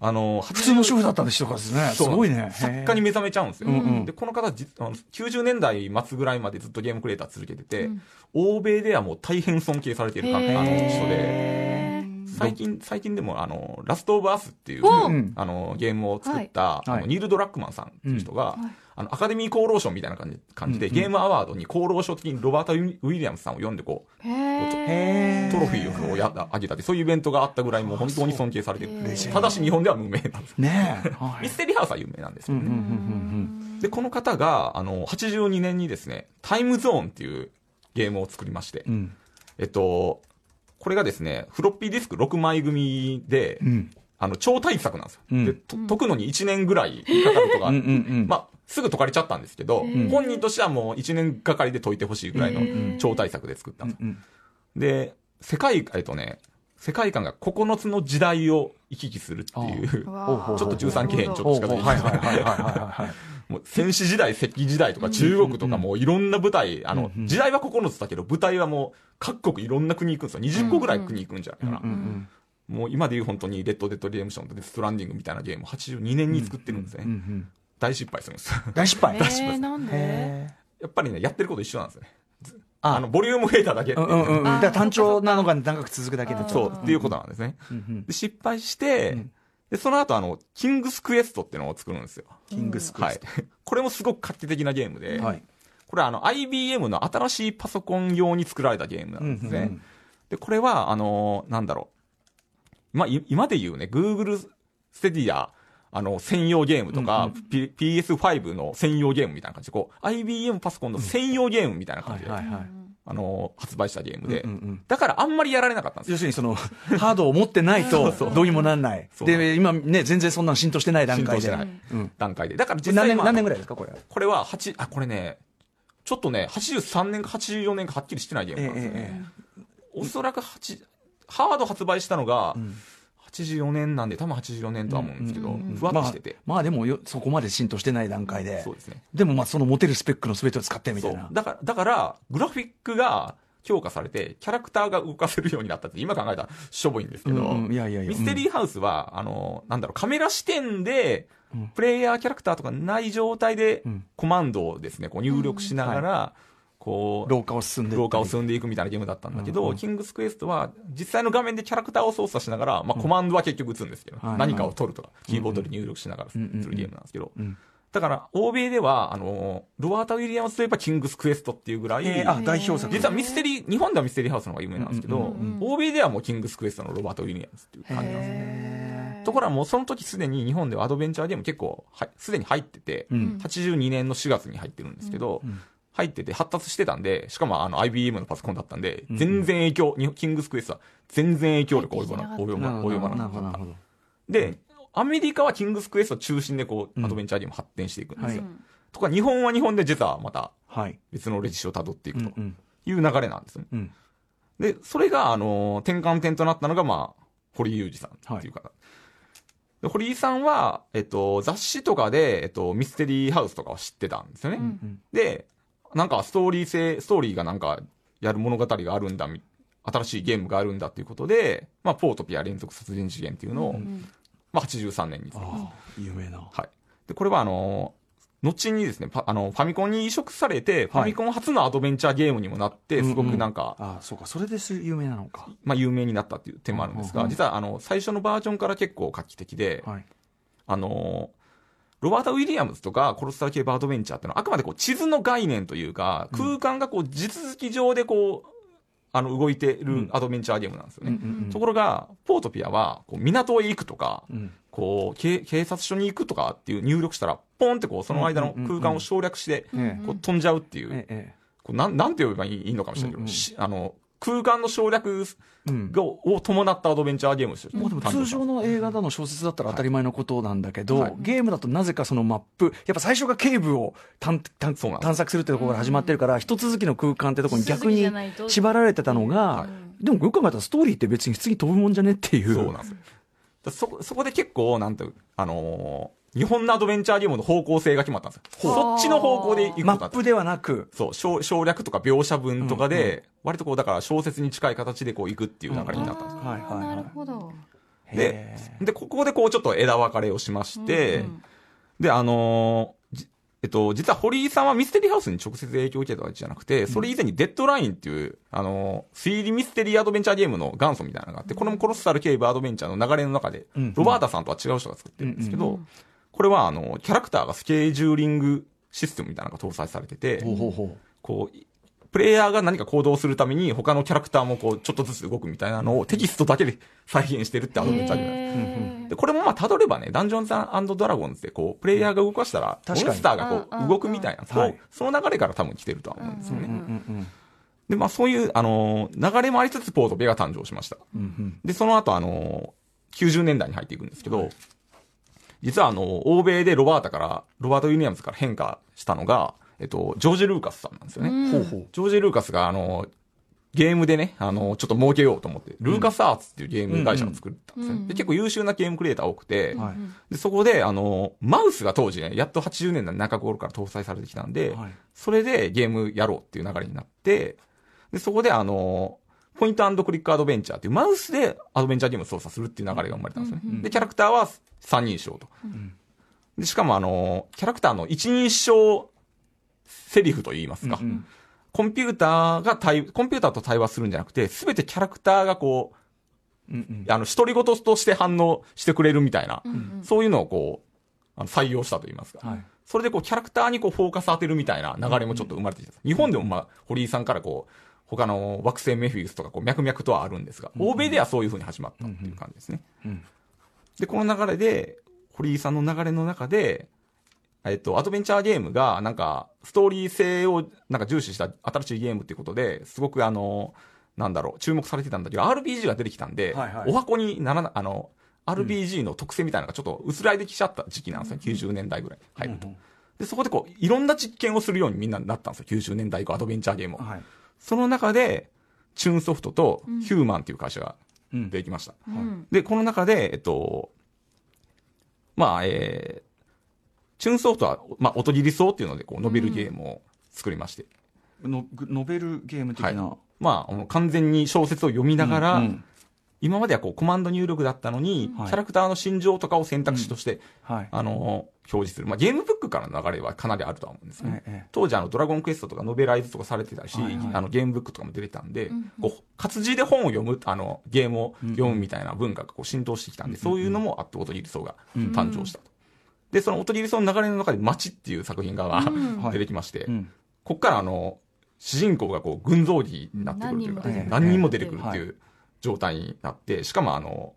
Speaker 3: あの、
Speaker 1: 普通の主婦だったんで人からですね。すごいね。
Speaker 3: 作家に目覚めちゃうんですよ。
Speaker 1: うんうん。
Speaker 3: で、この方じあの、90年代末ぐらいまでずっとゲームクリエイター続けてて、欧米ではもう大変尊敬されているかあの人で、最近、最近でも、あの、ラストオブアスっていう、
Speaker 1: ん
Speaker 3: あの、ゲームを作った、あの
Speaker 1: はい
Speaker 3: ニール・ドラックマンさんっていう人が、あの、アカデミー功労賞みたいな感じ感じで、ゲームアワードに功労賞的にロバート・ウィリアムスさんを呼んで、こう、
Speaker 1: へ
Speaker 3: トロフィーをやあげたって、そういうイベントがあったぐらい、もう本当に尊敬されてる。ただし日本では無名なんです。
Speaker 1: ねえ。はい
Speaker 3: ミステリーハウスは有名なんですよね。で、この方が、あの、82年にですね、タイムゾーンっていうゲームを作りまして、
Speaker 1: うん。
Speaker 3: えっと、これがですね、フロッピーディスク6枚組で、
Speaker 1: うん。
Speaker 3: あの、超大作なんですよ。
Speaker 1: うん
Speaker 3: で、と解くのに1年ぐらいかかるとか、
Speaker 1: うんうんうん
Speaker 3: まあ、すぐ解かれちゃったんですけど、本人としてはもう1年がかりで解いてほしいぐらいの超大作で作ったんで世界、えっとね、世界観が9つの時代を行き来するっていう、ちょっと13期編ちょっと近づいて
Speaker 1: はいはいはいはいはいはい。
Speaker 3: もう戦士時代、石器時代とか中国とかもういろんな舞台、あの、時代は9つだけど、舞台はもう各国いろんな国行くんですよ。20個ぐらい国行くんじゃないかな。もう今でいう本当にレッド・デッド・リデンプションとデス・ストランディングみたいなゲームを82年に作ってるんですね。大失敗するんです。
Speaker 1: 大失敗？
Speaker 2: えー、なんで？
Speaker 1: へ
Speaker 3: やっぱりね、やってること一緒なんですよね。
Speaker 1: あ
Speaker 3: あの、ボリューム増えただけう
Speaker 1: うんうんうん。だから単調なのが長く続くだけで。
Speaker 3: そう、っていうことなんですね。で、失敗して、で、その後あの、キングスクエストっていうのを作るんですよ。
Speaker 1: キングスクエスト。はい。
Speaker 3: これもすごく画期的なゲームで、
Speaker 1: はい。
Speaker 3: これはあの IBM の新しいパソコン用に作られたゲームなんですね。
Speaker 1: うんうんうん
Speaker 3: で、これは、あのーなんだろう。まあ、い今で言うね、Google ステディア、あの、専用ゲームとか、P- PS5 の専用ゲームみたいな感じで、こう、IBM パソコンの専用ゲームみたいな感じで、
Speaker 1: はいはいはい。
Speaker 3: あの、発売したゲームで、
Speaker 1: うんうん
Speaker 3: だからあんまりやられなかったんですよ。
Speaker 1: 要するにその、ハードを持ってないと、どうにもなんない。で、今ね、全然そんなの浸透してない段階で。
Speaker 3: 浸透してない
Speaker 1: うん。
Speaker 3: 段階で。だから実
Speaker 1: 何年、
Speaker 3: 際まあ
Speaker 1: 何年ぐらいですか、これ。
Speaker 3: これは8、あ、これね、ちょっとね、83年か84年かはっきりしてないゲームなんですよね。おそらく8、ハード発売したのが、84年なんで、多分84年とは思うんですけど、ふわっとしてて。
Speaker 1: まあ、まあでもよ、そこまで浸透してない段階で。
Speaker 3: そうですね。
Speaker 1: でもまあ、その持てるスペックの全てを使ってみた
Speaker 3: そ
Speaker 1: いうな。
Speaker 3: だから、だから、グラフィックが強化されて、キャラクターが動かせるようになったって、今考えたらしょぼいんですけど、
Speaker 1: うんうんいやいやいや
Speaker 3: ミステリーハウスは、あの、なんだろう、カメラ視点で、プレイヤーキャラクターとかない状態で
Speaker 1: ん、
Speaker 3: コマンドをですね、こう入力しながら、こう、
Speaker 1: 廊下を進んで。
Speaker 3: 廊下を進んでいくみたいなゲームだったんだけど、キングスクエストは実際の画面でキャラクターを操作しながら、まあ、コマンドは結局打つんですけど、
Speaker 1: はい
Speaker 3: 何かを取るとか、キーボードで入力しながらす
Speaker 1: うんうん
Speaker 3: るゲームなんですけど、
Speaker 1: ん
Speaker 3: だから、欧米では、あの、ロバータ・ウィリアムスといえばキングスクエストっていうぐらい、
Speaker 1: えーあ、代表作。
Speaker 3: 実はミステリー、日本ではミステリーハウスの方が有名なんですけど、
Speaker 1: うんうん
Speaker 3: 欧米ではもうキングスクエストのロバート・ウィリアムスっていう感じなんですね。ところがもうその時すでに日本ではアドベンチャーゲーム結構は、すでに入ってて、
Speaker 1: うん。
Speaker 3: 82年の4月に入ってるんですけど、入ってて発達してたんで、しかもあの IBM のパソコンだったんで、全然影響、にキングスクエストは全然影響力を及ばな及ば
Speaker 1: な
Speaker 3: 及ばな
Speaker 1: なるほど、な
Speaker 3: かった
Speaker 1: るほど。
Speaker 3: で、アメリカはキングスクエスト中心でこう、アドベンチャーゲーム発展していくんですよ。とか、日本は日本で実はまた
Speaker 1: はい。
Speaker 3: 別の歴史を辿っていくと
Speaker 1: うんうん。
Speaker 3: いう流れなんですよね。
Speaker 1: うん。
Speaker 3: で、それが、あの、転換点となったのが、まあ、堀井裕二さんっていう方。で堀井さんは、えっと、雑誌とかで、えっと、ミステリーハウスとかを知ってたんですよね。で、なんかストーリー性、ストーリーがなんか、やる物語があるんだ、み新しいゲームがあるんだっていうことで、まあ、ポートピア連続殺人事件っていうのを、まあ、83年に作ります。
Speaker 1: ああ、有名な。
Speaker 3: はい。で、これはあの、後にですね、パあの、ファミコンに移植されて、ファミコン初のアドベンチャーゲームにもなって、すごくなんか、
Speaker 1: ああ、そうか、それです有名なのか。
Speaker 3: まあ、有名になったっていう点もあるんですが、実は、あの、最初のバージョンから結構画期的で、
Speaker 1: はい。
Speaker 3: あの、ロバート・ウィリアムズとか、コロスタル系バードベンチャーっていうのは、あくまでこう、地図の概念というか、空間がこう、地続き上でこう、あの、動いてるアドベンチャーゲームなんですよね。ところが、ポートピアは、こう港へ行くとか、
Speaker 1: ん。
Speaker 3: こう、警警察署に行くとかっていう入力したら、ポンってこう、その間の空間を省略して、
Speaker 1: ええ。
Speaker 3: こう飛んじゃうっていう、
Speaker 1: ええ、
Speaker 3: こうなん、なんて呼べばいいのかもしれないけど、しあの、空間の省略
Speaker 1: うん。
Speaker 3: が、を伴ったアドベンチャーゲームとして
Speaker 1: もうでも通常の映画だの小説だったら当たり前のことなんだけど、
Speaker 3: はい。
Speaker 1: ゲームだとなぜかそのマップ、やっぱ最初が警部を探索するってところから始まってるから、一続きの空間ってところに逆に縛られてたのが、でもよく考えたらストーリーって別に次飛ぶもんじゃねっていう。
Speaker 3: そうなんですよ。だそ、そこで結構、なんて、あのー日本のアドベンチャーゲームの方向性が決まったんですよ。そっちの方向で行く
Speaker 1: マップではなく、
Speaker 3: そう、省省略とか描写文とかで、割とこう、だから小説に近い形でこう行くっていう流れになったんです。よ。
Speaker 1: はいはいはい。
Speaker 2: なるほど。
Speaker 3: で、で、ここでこうちょっと枝分かれをしまして、で、あのーじえっと、実は堀井さんはミステリーハウスに直接影響を受けたわけじゃなくて、それ以前にデッドラインっていう、あのー推理ミステリーアドベンチャーゲームの元祖みたいなのがあって、これもコロッサルケイブアドベンチャーの流れの中で、
Speaker 1: うん
Speaker 3: ロバータさんとは違う人が作ってるんですけど、これはあの、キャラクターがスケジューリングシステムみたいなのが搭載されてて。こう、プレイヤーが何か行動するために他のキャラクターもこう、ちょっとずつ動くみたいなのをテキストだけで再現してるってアドベンチャーゲームなんです
Speaker 2: へ
Speaker 3: で、これもまあ、辿ればね、ダンジョンズドラゴンズで、こう、プレイヤーが動かしたら、モンスターがこう、動くみたいな、
Speaker 1: はい
Speaker 3: そう、その流れから多分来てるとは思うんですよね。で、まあ、そういう、あのー流れもありつつ、ポートピアが誕生しました。で、その後、あのー90年代に入っていくんですけど、実は、あのー欧米でロバータから、ロバータ・ウィリアムズから変化したのが、えっと、ジョージ・ルーカスさんなんですよね。
Speaker 1: ほうほう。
Speaker 3: ジョージ・ルーカスが、あのーゲームでね、あのーちょっと儲けようと思って、ルーカスアーツっていうゲーム会社を作ったんですね。で結構優秀なゲームクリエイター多くて、
Speaker 1: はい。
Speaker 3: で、そこで、あの、マウスが当時ね、やっと80年代の中頃から搭載されてきたんで、
Speaker 1: はい
Speaker 3: それでゲームやろうっていう流れになって、で、そこであの、ポイントクリックアドベンチャーっていうマウスでアドベンチャーゲームを操作するっていう流れが生まれたんですよね。で、キャラクターは三人称と。で、しかもあの、キャラクターの一人称セリフと言いますか、
Speaker 1: うん
Speaker 3: コンピューターが対、コンピューターと対話するんじゃなくて、すべてキャラクターがこう、
Speaker 1: うんうん
Speaker 3: あの、独り言として反応してくれるみたいな、そういうのをこう、あの採用したと言いますか。
Speaker 1: はい
Speaker 3: それでこう、キャラクターにこう、フォーカス当てるみたいな流れもちょっと生まれてきた。日本でもまあ、堀井さんからこう、他の惑星メフィウスとかこう、脈々とはあるんですが、欧米ではそういう風に始まったっていう感じですね。
Speaker 1: うん
Speaker 3: で、この流れで、堀井さんの流れの中で、えっと、アドベンチャーゲームが、なんか、ストーリー性を、なんか重視した新しいゲームっていうことで、すごくあの、なんだろう、注目されてたんだけど、RPG が出てきたんで、
Speaker 1: はいはい
Speaker 3: お箱にならな、あの、RPG の特性みたいなのがちょっと薄らいできちゃった時期なんですよ、90年代ぐらい入ると。で、そこでこう、いろんな実験をするようにみんななったんですよ、90年代以降、アドベンチャーゲームを。
Speaker 1: はい。
Speaker 3: その中で、チューンソフトとヒューマンっていう会社が
Speaker 1: うん
Speaker 3: できました。
Speaker 2: うん
Speaker 3: で、この中で、えっと、まあ、えー、チューンソフトは、まあ、音切りそうっていうので、こう、ノベルゲームを作りまして。
Speaker 1: のノベルゲーム的
Speaker 3: はい
Speaker 1: な。。
Speaker 3: まあ、完全に小説を読みながら、
Speaker 1: うんうん
Speaker 3: 今まではこう、コマンド入力だったのに、
Speaker 1: はい。
Speaker 3: キャラクターの心情とかを選択肢として、
Speaker 1: はい。
Speaker 3: あの、表示する。まあ、ゲームブックからの流れはかなりあるとは思うんですね。
Speaker 1: ええ
Speaker 3: 当時あの、ドラゴンクエストとかノベライズとかされてたし、
Speaker 1: はいはい。
Speaker 3: あの、ゲームブックとかも出てたんで、
Speaker 2: うん
Speaker 3: こう、活字で本を読む、あの、ゲームを読むみたいな文化がこう浸透してきたんで、そういうのもあって、音切り層が誕生したと。で、その音切り層の流れの中で、街っていう作品が、
Speaker 2: うん。
Speaker 3: 出てきまして、
Speaker 1: うん。
Speaker 3: こっからあの、主人公がこう、群像劇になってくるというか、
Speaker 2: うん
Speaker 3: 何人も出てくるって
Speaker 1: はい。
Speaker 3: いう状態になって、しかもあの、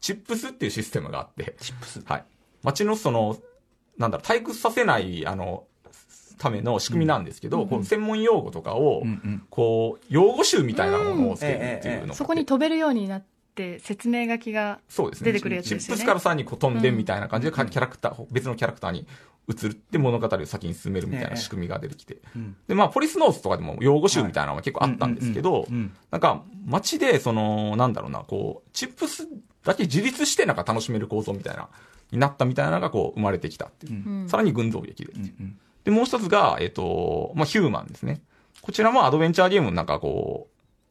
Speaker 3: チップスっていうシステムがあって、
Speaker 1: チップス。
Speaker 3: はい。街のその、なんだろう、退屈させない、あの、ための仕組みなんですけど、こう専門用語とかを、
Speaker 1: うんうん。
Speaker 3: こう、用語集みたいなものをつけるっていうのがあって
Speaker 4: そこに飛べるようになって説明書きが
Speaker 3: そうですね。
Speaker 4: 出てくるやつですよね
Speaker 3: チップスからさらにこう飛んでみたいな感じで、キャラクター、別のキャラクターに移るって物語を先に進めるみたいな仕組みが出てきて。
Speaker 1: うん
Speaker 3: で、まあ、ポリスノースとかでも用語集みたいなのは結構あったんですけど
Speaker 1: うんうんうん、
Speaker 3: なんか、街で、その、なんだろうな、こう、チップスだけ自立してなんか楽しめる構造みたいな、になったみたいなのがこう、生まれてきたっていう。
Speaker 2: うん
Speaker 3: さらに群像劇で。
Speaker 1: うんうん
Speaker 3: で、もう一つが、えっ、と、まあ、ヒューマンですね。こちらもアドベンチャーゲームのなんかこ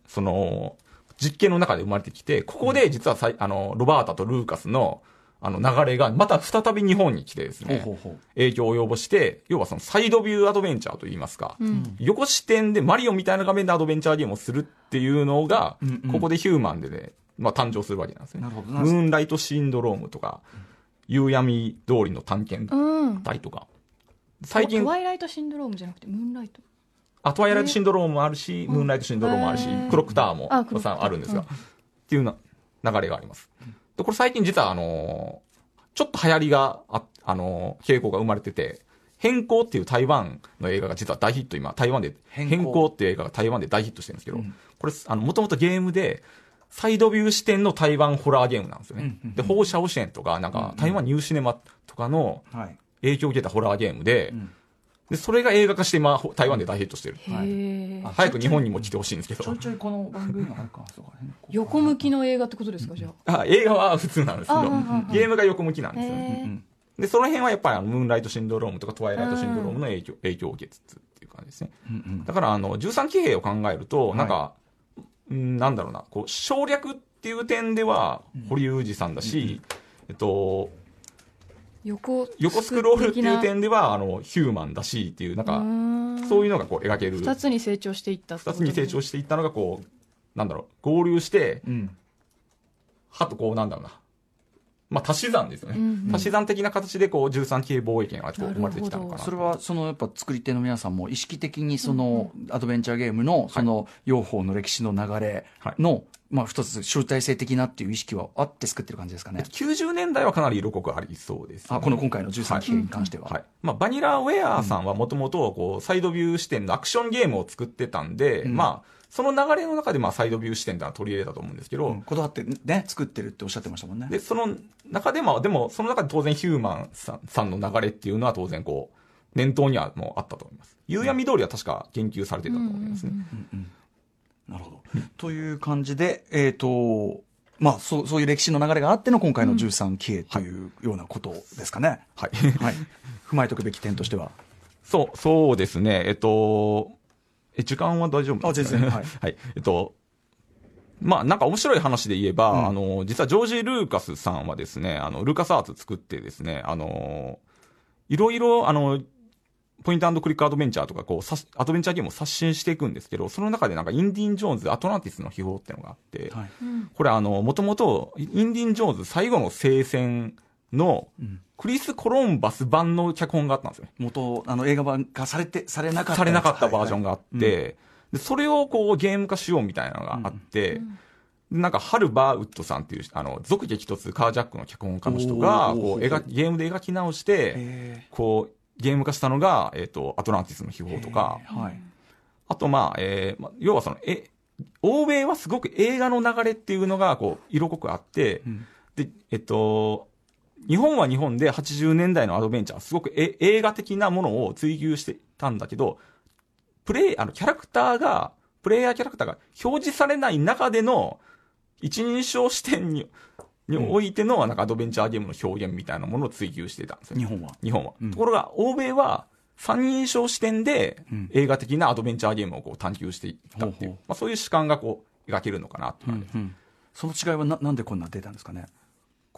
Speaker 3: う、その、実験の中で生まれてきて、ここで実はさい、あの、ロバータとルーカスの、あの、流れが、また再び日本に来てですね。影響を及ぼして、要はそのサイドビューアドベンチャーといいますか、
Speaker 2: うん。
Speaker 3: 横視点でマリオみたいな画面でアドベンチャーゲームをするっていうのが、
Speaker 1: うんうん。
Speaker 3: ここでヒューマンでね、まあ誕生するわけなんですね。
Speaker 1: なるほど
Speaker 3: ムーンライトシンドロームとか、夕闇通りの探検
Speaker 2: うん。
Speaker 3: 隊とか、最近
Speaker 2: ト、ワイライトシンドロームじゃなくてムーンライト
Speaker 3: あ、トワイライトシンドロームもあるし、ムーンライトシンドロームもあるしクロックタワーも
Speaker 2: あ
Speaker 3: あるんですが、っていうな流れがあります。で、これ最近実はあのーちょっと流行りがあ、あのー傾向が生まれてて、変更っていう台湾の映画が実は大ヒット今、台湾で、
Speaker 1: 変更。
Speaker 3: 変更っていう映画が台湾で大ヒットしてるんですけど、
Speaker 1: うん。
Speaker 3: これ、あの、もともとゲームで、サイドビュー視点の台湾ホラーゲームなんですよね。
Speaker 1: うんうんうん。
Speaker 3: で、放射汚染とか、なんか、台湾ニューシネマとかの
Speaker 1: はい。
Speaker 3: 影響を受けたホラーゲームで、
Speaker 1: ん
Speaker 3: で、それが映画化して今、ほ台湾で大ヒットしてる。
Speaker 2: へえ
Speaker 1: あ
Speaker 3: 早く日本にも来てほしいんですけど。
Speaker 1: ちょい。ちょいこの番組のあるか。そうか。変更
Speaker 2: 横向きの映画ってことですかじゃあ。
Speaker 3: あ映画は普通なんですけど。ゲームが横向きなんですよね。で、その辺はやっぱりあの、ムーンライトシンドロームとかトワイライトシンドロームの影響、影響を受けつつっていう感じですね。
Speaker 1: うんうん。
Speaker 3: だからあの、13騎兵を考えると、
Speaker 1: い
Speaker 3: なんか、うんなんだろうな、こう、省略っていう点では、堀裕二さんだし、えっと、
Speaker 2: 横
Speaker 3: 横スクロールっていう
Speaker 2: 的
Speaker 3: 点では、あの、ヒューマンだしっていう、なんか、
Speaker 2: な
Speaker 3: そういうのがこう描ける。
Speaker 2: 二つに成長していった
Speaker 3: 二つに成長
Speaker 2: し
Speaker 3: していったのがこう、なんだろう、合流して、
Speaker 1: うん。
Speaker 3: はとこう、なんだろうな。まあ、足し算ですよね。
Speaker 2: うんうん
Speaker 3: 足し算的な形で、こう、13系防衛権がこう生まれてきたのかな。
Speaker 1: それは、その、やっぱ作り手の皆さんも意識的に、その、アドベンチャーゲームの、その、用法の歴史の流れの、まあ、一つ集大成的なっていう意識はあって作ってる感じですかね。
Speaker 3: 90年代はかなり色濃くありそうです、
Speaker 1: あ、この今回の13期に関しては。
Speaker 3: はい。まあ、バニラウェアさんはもともと、こう、サイドビュー視点のアクションゲームを作ってたんで、
Speaker 1: うん
Speaker 3: まあ、その流れの中で、まあ、サイドビュー視点ってのは取り入れたと思うんですけど、
Speaker 1: うんこだわってね、作ってるっておっしゃってましたもんね。
Speaker 3: で、その中でも、でも、その中で当然ヒューマンさんさんの流れっていうのは当然こう、念頭にはもうあったと思います。夕闇通りは確か言及されてたと思いますね。
Speaker 1: なるほど。という感じで、えっ、と、まあ、そう、そういう歴史の流れがあっての今回の13期へというようなことですかね。
Speaker 3: はい。
Speaker 1: はい。踏まえとくべき点としては。
Speaker 3: そう、そうですね。えっと、え、時間は大丈夫
Speaker 1: あ全然はい
Speaker 3: はい。えっと、まあ、なんか面白い話で言えば、
Speaker 1: うん
Speaker 3: あの、実はジョージ・ルーカスさんはですね、あの、ルーカスアーツ作ってですね、あの、いろいろ、あの、ポイントクリックアドベンチャーとか、こう、アドベンチャーゲームを刷新していくんですけど、その中でなんかインディーン・ジョーンズ、アトランティスの秘宝っていうのがあって、
Speaker 1: はい。
Speaker 3: これあの、もともと、インディーン・ジョーンズ最後の聖戦の、
Speaker 1: うん。
Speaker 3: クリス・コロンバス版の脚本があったんですよね。
Speaker 1: 元、あの、映画版化されて、されなかった。
Speaker 3: されなかったバージョンがあって、
Speaker 1: はいはい。
Speaker 3: でそれをこうゲーム化しようみたいなのがあって、なんか、ハル・バーウッドさんっていう、あの、俗激突カージャックの脚本家の人が、こう、描き、ゲームで描き直して、
Speaker 1: え
Speaker 3: こう、ゲーム化したのが、えっ、と、アトランティスの秘宝とか、
Speaker 1: ーはい。
Speaker 3: あと、まあ、えーまあ、要はその、え、欧米はすごく映画の流れっていうのが、こう、色濃くあって、
Speaker 1: ん。
Speaker 3: で、えっと、日本は日本で80年代のアドベンチャー、すごくえ映画的なものを追求してたんだけど、プレイ、あの、キャラクターが、プレイヤーキャラクターが表示されない中での、一人称視点に、においての、なんかアドベンチャーゲームの表現みたいなものを追求してたんですよ。
Speaker 1: 日本は。
Speaker 3: 日本は。
Speaker 1: うん
Speaker 3: ところが、欧米は、三人称視点で
Speaker 1: うん
Speaker 3: 映画的なアドベンチャーゲームをこう探求していったっていう、
Speaker 1: ほうほう
Speaker 3: まあ、そういう主観がこう描けるのかなって感じです
Speaker 1: うんその違いはななんでこんな出たんですかね？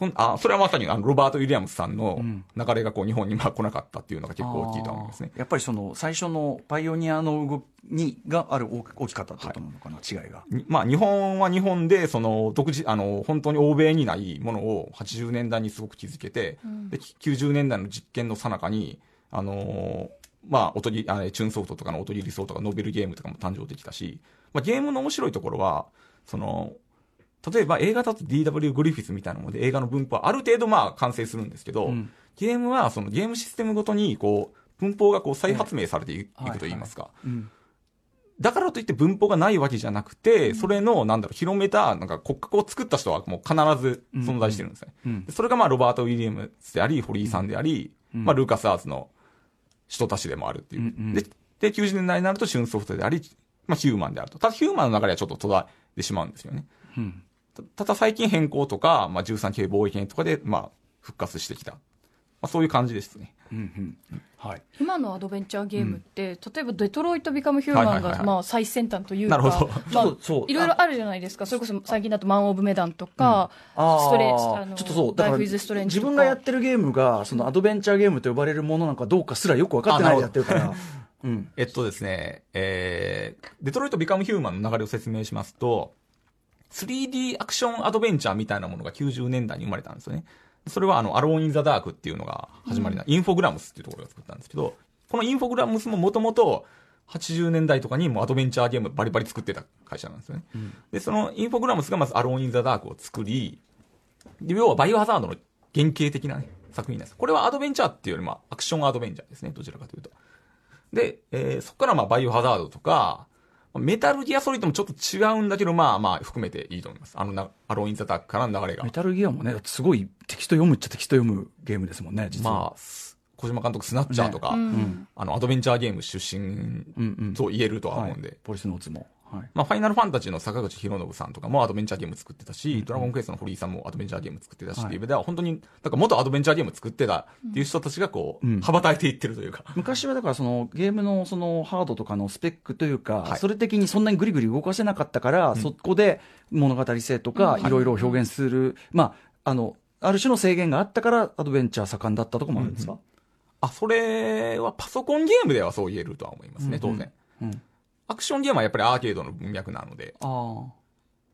Speaker 3: こんあそれはまさにあのロバート・ウィリアムスさんの
Speaker 1: うん。
Speaker 3: 流れがこう日本にまあ来なかったっていうのが結構大きいと思いますね。
Speaker 1: やっぱりその最初のパイオニアの動きにがある大大きかったってことなのかな、違いが。
Speaker 3: にまあ、日本は日本で、その、独自、あの、本当に欧米にないものを80年代にすごく築けて、で、90年代の実験の最中に、あのーまあ、音り、あのチューンソフトとかの音り理想とかノベルゲームとかも誕生できたし、まあ、ゲームの面白いところは、その、例えば映画だと DW グリフィスみたいなもので映画の文法はある程度まあ完成するんですけど、
Speaker 1: うん。
Speaker 3: ゲームはそのゲームシステムごとにこう、文法がこう再発明されていくと言いますか。
Speaker 1: うん。
Speaker 3: だからといって文法がないわけじゃなくて、それの、なんだろう、広めた、なんか骨格を作った人はもう必ず存在してるんですね。
Speaker 1: うん。
Speaker 3: でそれがまあ、ロバート・ウィリアムスであり、堀井さん。であり、
Speaker 1: うん。
Speaker 3: まあ、ルーカス・アーツの人たちでもあるっていう。
Speaker 1: うん。うん。
Speaker 3: で、で、90年代になると、シュンソフトであり、まあ、ヒューマンであると。ただ、ヒューマンの流れはちょっと途絶えてしまうんですよね。
Speaker 1: うん
Speaker 3: たただ、最近変更とか、まあ、13系貿易圏とかで、まあ、復活してきた。まあ、そういう感じですね。
Speaker 1: うんうん。はい。
Speaker 2: 今のアドベンチャーゲームって、例えばデトロイト・ビカム・ヒューマンが、まあ、最先端というか、
Speaker 3: なるほど。
Speaker 2: まあいろいろあるじゃないですか。それこそ最近だとマン・オブ・メダンとか、ストレあの
Speaker 1: ちょっとそう。だから
Speaker 2: ライフイズストレンジとか。
Speaker 1: 自分がやってるゲームがそのアドベンチャーゲームと呼ばれるものなんかどうかすらよく分かってないでやってるから。うん。
Speaker 3: えっとですね、えー、デトロイト・ビカム・ヒューマンの流れを説明しますと、3D アクションアドベンチャーみたいなものが90年代に生まれたんですよね。それはあの、アローン・イン・ザ・ダークっていうのが始まりな、インフォグラムスっていうところが作ったんですけど、このインフォグラムスももともと80年代とかにもうアドベンチャーゲームバリバリ作ってた会社なんですよね。で、そのインフォグラムスがまずアローン・イン・ザ・ダークを作り、で要はバイオハザードの原型的な、ね、作品なんです。これはアドベンチャーっていうよりもアクションアドベンチャーですね、どちらかというと。で、えーそこからまあバイオハザードとか、メタルギアソリッドもちょっと違うんだけど、まあまあ含めていいと思います。あのな、アローンインザダークからの流れが。
Speaker 1: メタルギアもねすごいテキスト読むっちゃテキスト読むゲームですもんね実は。
Speaker 3: まあ、す小島監督スナッチャーとか、
Speaker 2: ねうん。
Speaker 1: うん。
Speaker 3: あの、アドベンチャーゲーム出身と言えるとは思うんで、
Speaker 1: はい。ポリスノーツもはい。
Speaker 3: まあ、ファイナルファンタジーの坂口博信さんとかもアドベンチャーゲーム作ってたし、ドラゴンクエストの堀井さんもアドベンチャーゲーム作ってたし、
Speaker 1: はい
Speaker 3: っていう意味では本当に、なんか元アドベンチャーゲーム作ってたっていう人たちがこう、
Speaker 1: うん。
Speaker 3: 羽ばたいていってるというか。
Speaker 1: 昔はだからそのゲームのそのハードとかのスペックというか、
Speaker 3: はい。
Speaker 1: それ的にそんなにぐりぐり動かせなかったから、そこで物語性とかいろい。ろ表現する、まああのある種の制限があったからアドベンチャー盛んだったところもあるんですか、
Speaker 3: あ、それはパソコンゲームではそう言えるとは思いますね、当然。
Speaker 1: うん
Speaker 3: アクションゲームはやっぱりアーケードの文脈なので、
Speaker 1: あ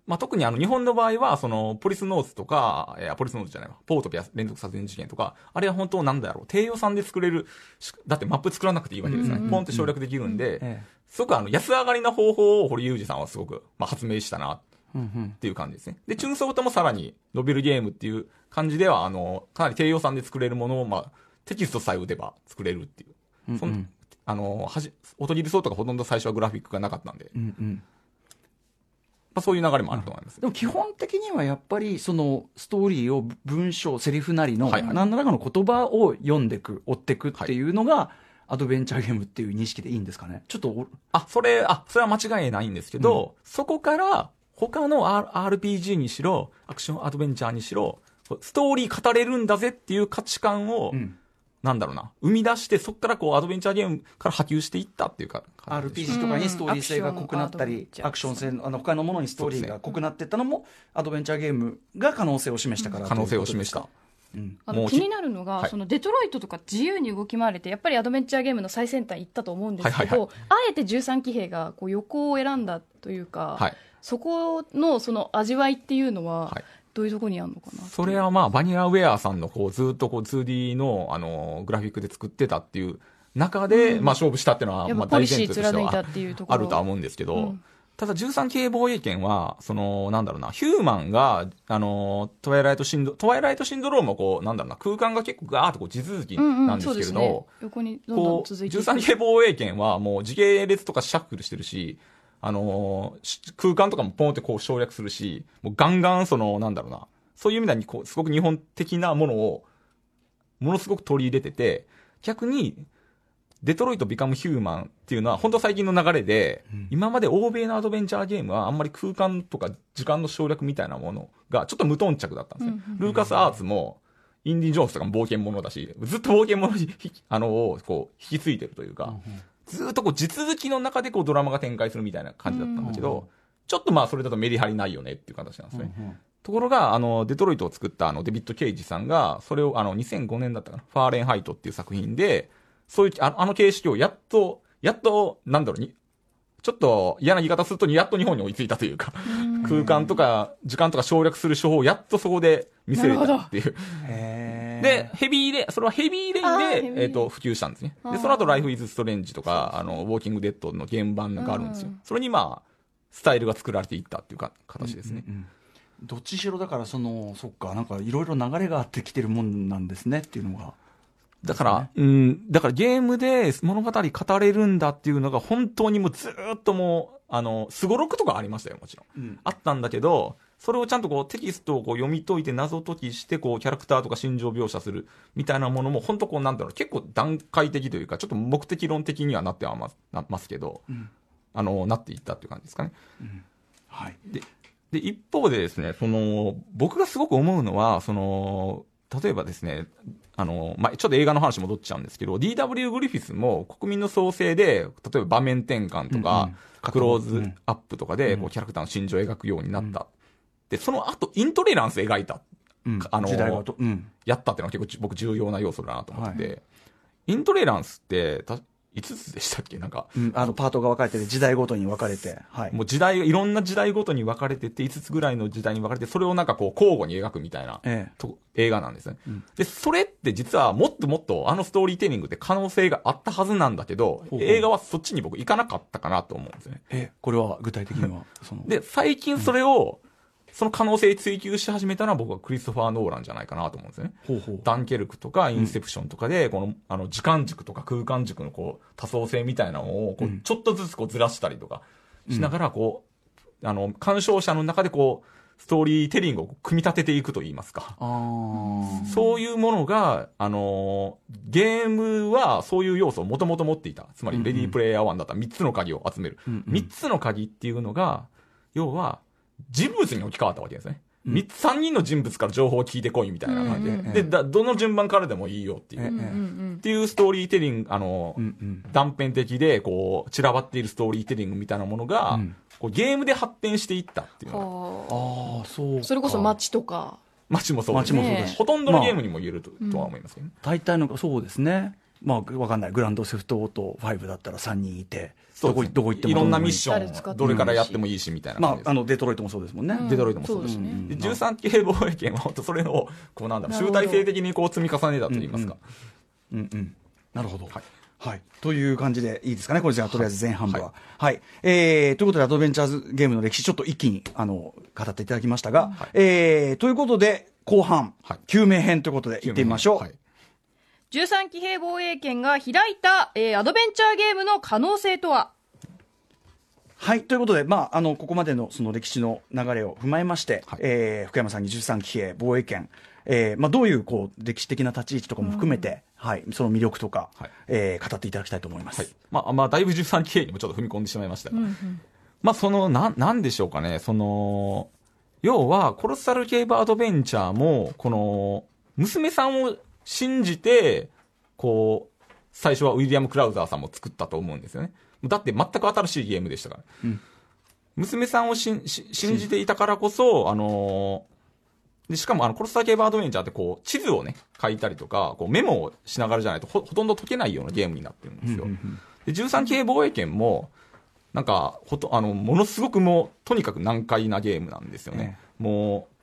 Speaker 3: まあ、特にあの日本の場合は、そのポリスノーツとか、いや、ポリスノーツじゃないわ、ポートピア連続殺人事件とか、あれは本当なんだろう、低予算で作れるし、だってマップ作らなくていいわけですよね。
Speaker 2: うんうん
Speaker 3: ポンって省略できるんで、すごくあの安上がりな方法を堀裕二さんはすごく、まあ、発明したなっていう感じですね。で、チューンソフトもさらにノベルゲームっていう感じでは、あの、かなり低予算で作れるものを、まあ、テキストさえ打てば作れるっていう。
Speaker 1: うん
Speaker 3: あの、はじ、音切りそうとかほとんど最初はグラフィックがなかったんで、
Speaker 1: うんうん。
Speaker 3: まあ、そういう流れもあると思います。
Speaker 1: でも基本的にはやっぱりそのストーリーを文章セリフなりの
Speaker 3: はいはい。
Speaker 1: 何らかの言葉を読んでいく追っていくっていうのがアドベンチャーゲームっていう認識でいいんですかね？ちょっとお
Speaker 3: あ、それ、あ、それは間違いないんですけど、そこから、他の R- RPG にしろ、アクションアドベンチャーにしろ、ストーリー語れるんだぜっていう価値観を、
Speaker 1: うん
Speaker 3: なんだろうな、生み出して、そこからこう、アドベンチャーゲームから波及していったっていうか、
Speaker 1: RPG とかにストーリー性が濃くなった
Speaker 2: うん。
Speaker 1: り、アクション性のあの他のものにストーリーが濃くなっていったのも、アドベンチャーゲームが可能性を示したから
Speaker 3: 可能性を示した。
Speaker 1: というん。
Speaker 2: あの気になるのが、
Speaker 3: はい。
Speaker 2: そのデトロイトとか自由に動き回れて、やっぱりアドベンチャーゲームの最先端行ったと思うんですけど、
Speaker 3: はいはい
Speaker 2: あえて13騎兵がこう横を選んだというか、
Speaker 3: はい。
Speaker 2: そこのその味わいっていうのは
Speaker 3: はい、
Speaker 2: どういうとこにあるのかな
Speaker 3: それはまあ、バニラウェアさんのこう、ずっとこう、2D の、あの、グラフィックで作ってたっていう中で、まあ、勝負したっていうのは、まあ、大前提としてはあるとは思うんですけど、
Speaker 2: うん
Speaker 3: ただ13系防衛権は、その、なんだろうな、ヒューマンが、あの、トワイライトシンド、トワイライトシンドロームこう、なんだろうな、空間が結構ガーッとこう地続きなんですけれど、
Speaker 2: そうですね。横にどんどん、続いていく
Speaker 3: 13系防衛権はもう時系列とかシャッフルしてるし、あのーし空間とかもポンってこう省略するし、もうガンガンその、なんだろうな、そういう意味ではこう、すごく日本的なものを、ものすごく取り入れてて、逆に、デトロイト・ビカム・ヒューマンっていうのは、本当最近の流れで、今まで欧米のアドベンチャーゲームはあんまり空間とか時間の省略みたいなものがちょっと無頓着だったんですね。ルーカス・アーツも、インディ・ジョーンズとかも冒険者だし、ずっと冒険者にひあの、をこう、引き継いでるというか、ずっとこう、地続きの中でこう、ドラマが展開するみたいな感じだったんだけど、ちょっとまあ、それだとメリハリないよねっていう形なんですね。ところが、あの、デトロイトを作ったあの、デビッド・ケイジさんが、それをあの、2005年だったかな、ファーレンハイトっていう作品で、そういう、ああの形式をやっと、やっと、なんだろうに、ちょっと嫌な言い方すると、やっと日本に追いついたというか、空間とか時間とか省略する手法をやっとそこで見せれたっていう。で、ヘビーレそれはヘビーレインで、えっ、と、普及したんですね。で、その後、ライフイズストレンジとか、あの、ウォーキングデッドの原版があるんですよ。それにまあ、スタイルが作られていったっていうか、形ですね。
Speaker 1: どっちしろだからそのそっかなんかいろいろ流れがあってきてるもんなんですねっていうのが。
Speaker 3: だから、うん、だからゲームで物語語れるんだっていうのが本当にもうずーっともう、あの、すごろくとかありましたよ、もちろん。
Speaker 1: うん。
Speaker 3: あったんだけど、それをちゃんとこうテキストをこう読み解いて謎解きして、こうキャラクターとか心情描写するみたいなものも、本当こうなんだろう、結構段階的というか、ちょっと目的論的にはなってはまますけど、あの、なっていったっていう感じですかね。
Speaker 1: はい。
Speaker 3: で、一方でですね、その、僕がすごく思うのは、その、例えばですね、あの、まあ、ちょっと映画の話戻っちゃうんですけど、DW グリフィスも国民の創生で、例えば場面転換とか、
Speaker 1: うんうん。
Speaker 3: クローズアップとかで、こう、キャラクターの心情を描くようになった。で、その後、イントレランス描いた。
Speaker 1: うん。
Speaker 3: あの
Speaker 1: 時代うん。
Speaker 3: やったっていうのは結構じ僕重要な要素だなと思って。て、イントレランスって、た5つでしたっけ？なんか、
Speaker 1: うんあのパートが分かれてて時代ごとに分かれて。はい。
Speaker 3: もう時代、いろんな時代ごとに分かれてて、5つぐらいの時代に分かれて、それをなんかこう交互に描くみたいな、
Speaker 1: ええ。
Speaker 3: と映画なんですね、で、それって実はもっともっとあのストーリーテリングって可能性があったはずなんだけど、映画はそっちに僕行かなかったかなと思うんですよね。
Speaker 1: えこれは具体的にはその。
Speaker 3: で、最近それを、その可能性追求し始めたのは僕はクリストファー・ノーランじゃないかなと思うんですよね。
Speaker 1: ほうほう
Speaker 3: ダンケルクとかインセプションとかで、この、あの、時間軸とか空間軸のこう、多層性みたいなのを、こう、ちょっとずつこうずらしたりとかしながら、こう、あの、鑑賞者の中でこう、ストーリーテリングを組み立てていくと言いますか。
Speaker 1: あ
Speaker 3: そういうものが、あのーゲームはそういう要素をもともと持っていた。つまり、レディープレイヤー1だったら3つの鍵を集める。
Speaker 1: うんうん
Speaker 3: 3つの鍵っていうのが、要は、人物に置き換わったわけですね。三つ3人の人物から情報を聞いてこいみたいな感じで。
Speaker 1: うんうんうん。
Speaker 3: でだ、どの順番からでもいいよっていう。
Speaker 1: え
Speaker 2: うんうん
Speaker 3: っていうストーリーテリング、あのー
Speaker 1: うんうん。
Speaker 3: 断片的で、こう、散らばっているストーリーテリングみたいなものが、
Speaker 1: うん。
Speaker 3: こうゲームで発展していったっていう
Speaker 1: あ。あそう
Speaker 2: あそれこそ街とか。
Speaker 3: 街もそうです。
Speaker 1: 街もそうだし。
Speaker 3: ほとんどのゲームにも言えると,、とは思いますけどね。
Speaker 1: 大体のそうですね。まあわかんない。グランドセフトオート5だったら3人いてどこどこ行っても。
Speaker 3: いろんなミッ
Speaker 1: ョ
Speaker 3: シ
Speaker 2: 誰使ってもいいし。
Speaker 3: ョン、どれからやってもいいしみたいな。
Speaker 1: ま。ああのデトロイトもそうですもんね、
Speaker 2: うん。
Speaker 3: デトロイトもそうです
Speaker 2: そうですね。
Speaker 1: うん
Speaker 3: で13系防衛権は本当それを、こうなんだろう、集大成的にこう積み重ねたと言いますか。
Speaker 1: うんうん、なるほど。
Speaker 3: はい。
Speaker 1: はい。という感じでいいですかね、これじゃあ、とりあえず前半部は。はい。えー、ということで、アドベンチャーズゲームの歴史、ちょっと一気に、あの、語っていただきましたが、えー、ということで、後半、
Speaker 3: はい。
Speaker 1: 救命編ということで、行ってみましょう。
Speaker 3: はい
Speaker 2: 13騎兵防衛権が開いた、えーアドベンチャーゲームの可能性とは？
Speaker 1: はい。ということで、まあ、あの、ここまでのその歴史の流れを踏まえまして、
Speaker 3: はい
Speaker 1: えー福山さんに13騎兵防衛権、えーまあ、どういう、こう、歴史的な立ち位置とかも含めて、はい、その魅力とか、
Speaker 3: はい
Speaker 1: えー語っていただきたいと思います。
Speaker 3: はい。まあ、まあ、だいぶ13期にもちょっと踏み込んでしまいましたが。まあ、その、なん、なんでしょうかね、その、要は、コロッサルケーブアドベンチャーも、この、娘さんを信じて、こう、最初はウィリアム・クラウザーさんも作ったと思うんですよね。だって全く新しいゲームでしたから。
Speaker 1: うん
Speaker 3: 娘さんをしんし信じていたからこそ、あのーで、しかも、あの、コロッサルケーブアドベンチャーってこう、地図をね、書いたりとか、こう、メモをしながらじゃないとほ、ほとんど解けないようなゲームになってるんですよ。で、13系防衛権も、なんか、ほと、あの、ものすごくもう、とにかく難解なゲームなんですよね。もう、